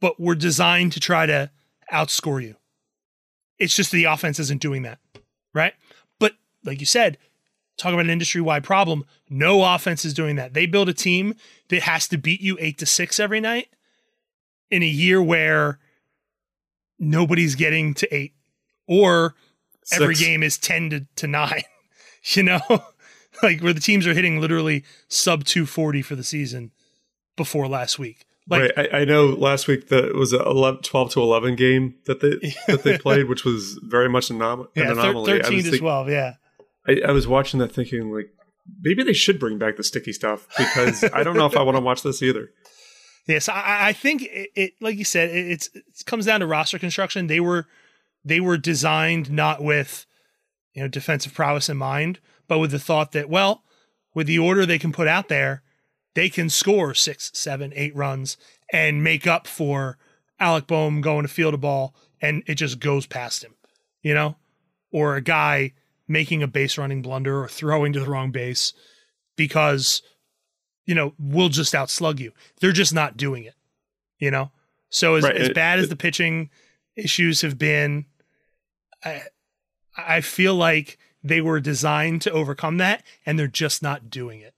but we're designed to try to outscore you. It's just the offense isn't doing that, right? But like you said, talk about an industry wide problem. No offense is doing that. They build a team that has to beat you eight to six every night in a year where nobody's getting to eight or every Six. game is 10 to, to nine, you know, like where the teams are hitting literally sub 240 for the season before last week. Like, right. I, I know last week that it was a 11, 12 to 11 game that they that they played, which was very much an, anom- yeah, an anomaly. I 13 was to think- 12. Yeah. I, I was watching that thinking like maybe they should bring back the sticky stuff because I don't know if I want to watch this either. Yes, I, I think it, it, like you said, it, it's it comes down to roster construction. They were they were designed not with you know defensive prowess in mind, but with the thought that well, with the order they can put out there, they can score six, seven, eight runs and make up for Alec Bohm going to field a ball and it just goes past him, you know, or a guy making a base running blunder or throwing to the wrong base because you know, we'll just outslug you. They're just not doing it, you know? So as, Right, as bad as the pitching issues have been, I, I feel like they were designed to overcome that and they're just not doing it.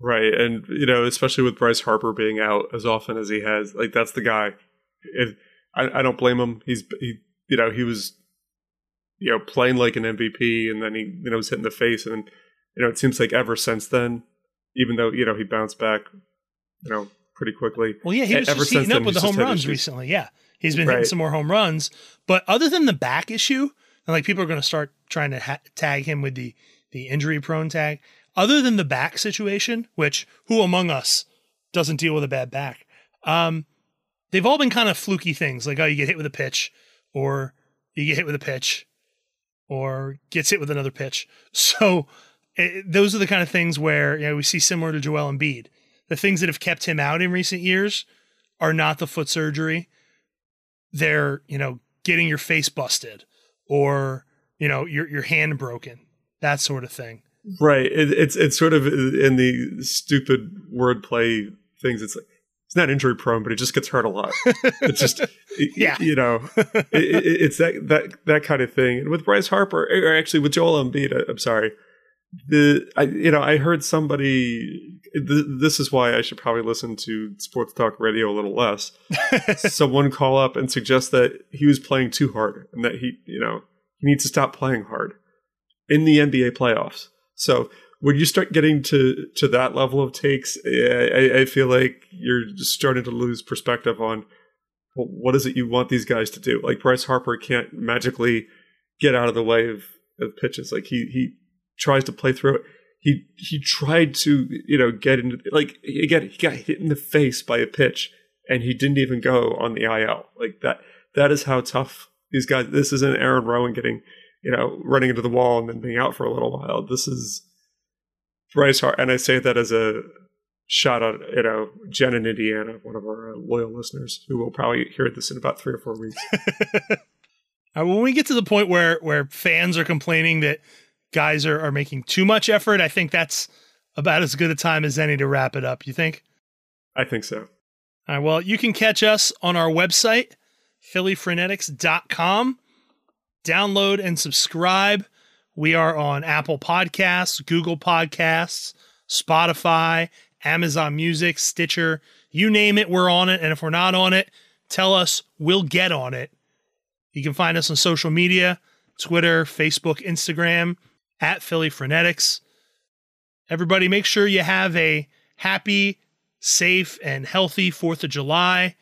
Right. And, you know, especially with Bryce Harper being out as often as he has, like, that's the guy. If, I, I don't blame him. He's, he, you know, he was, you know, playing like an MVP and then he, you know, was hit in the face. And, you know, it seems like ever since then, even though, you know, he bounced back, you know, pretty quickly. Well, yeah, he was ever just since heating up with the home runs issues. recently. Yeah. He's been hitting some more home runs. But other than the back issue, and like people are going to start trying to ha- tag him with the, the injury prone tag, other than the back situation, which who among us doesn't deal with a bad back? Um, they've all been kind of fluky things like, oh, you get hit with a pitch, or you get hit with a pitch, or gets hit with another pitch. So it, those are the kind of things where you know we see similar to Joel Embiid. The things that have kept him out in recent years are not the foot surgery. They're you know getting your face busted or you know your your hand broken, that sort of thing. Right. It, it's, it's sort of in the stupid wordplay things. It's like, it's not injury prone, but it just gets hurt a lot. It's just, Yeah. you know, it, it, it's that, that, that kind of thing. And with Bryce Harper, or actually with Joel Embiid, I'm sorry. The, I, you know, I heard somebody, th- this is why I should probably listen to sports talk radio a little less. Someone call up and suggest that he was playing too hard and that he, you know, he needs to stop playing hard in the NBA playoffs. So when you start getting to to that level of takes, I, I feel like you're just starting to lose perspective on well, what is it you want these guys to do. Like Bryce Harper can't magically get out of the way of, of pitches. Like he he tries to play through it. He he tried to you know get into like again he got hit in the face by a pitch and he didn't even go on the IL. Like that that is how tough these guys. This isn't Aaron Rowand getting you know, running into the wall and then being out for a little while. This is Bryce Hart, and I say that as a shout out, you know, Jen in Indiana, one of our uh, loyal listeners, who will probably hear this in about three or four weeks. Uh, when we get to the point where where fans are complaining that guys are, are making too much effort, I think that's about as good a time as any to wrap it up. You think? I think so. All right, well, you can catch us on our website, phillyfrenetics.com. Download and subscribe. We are on Apple Podcasts, Google Podcasts, Spotify, Amazon Music, Stitcher. You name it, we're on it. And if we're not on it, tell us, we'll get on it. You can find us on social media Twitter, Facebook, Instagram, at Philly Frenetics. Everybody, make sure you have a happy, safe, and healthy 4th of July.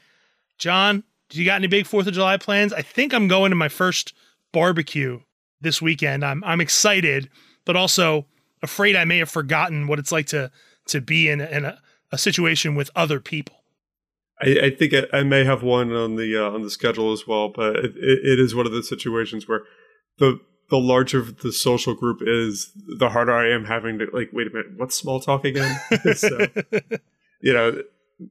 John, do you got any big 4th of July plans? I think I'm going to my first barbecue this weekend. I'm I'm excited, but also afraid I may have forgotten what it's like to to be in, in a, a situation with other people. I, I think I, I, may have one on the uh, on the schedule as well, but it, it is one of those situations where the the larger the social group is, the harder I am having to like. Wait a minute, what's small talk again? so, you know,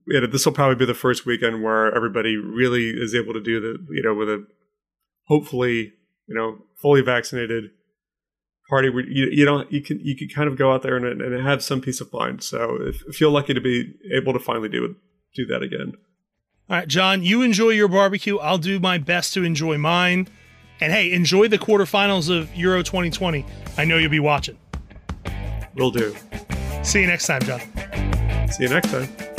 you know, this will probably be the first weekend where everybody really is able to do the, you know, with a hopefully, you know, fully vaccinated party where you, you don't you can you can kind of go out there and, and have some peace of mind. So I feel lucky to be able to finally do do that again. All right, John, you enjoy your barbecue. I'll do my best to enjoy mine. And hey, enjoy the quarterfinals of Euro 2020. I know you'll be watching. Will do. See you next time, John. See you next time.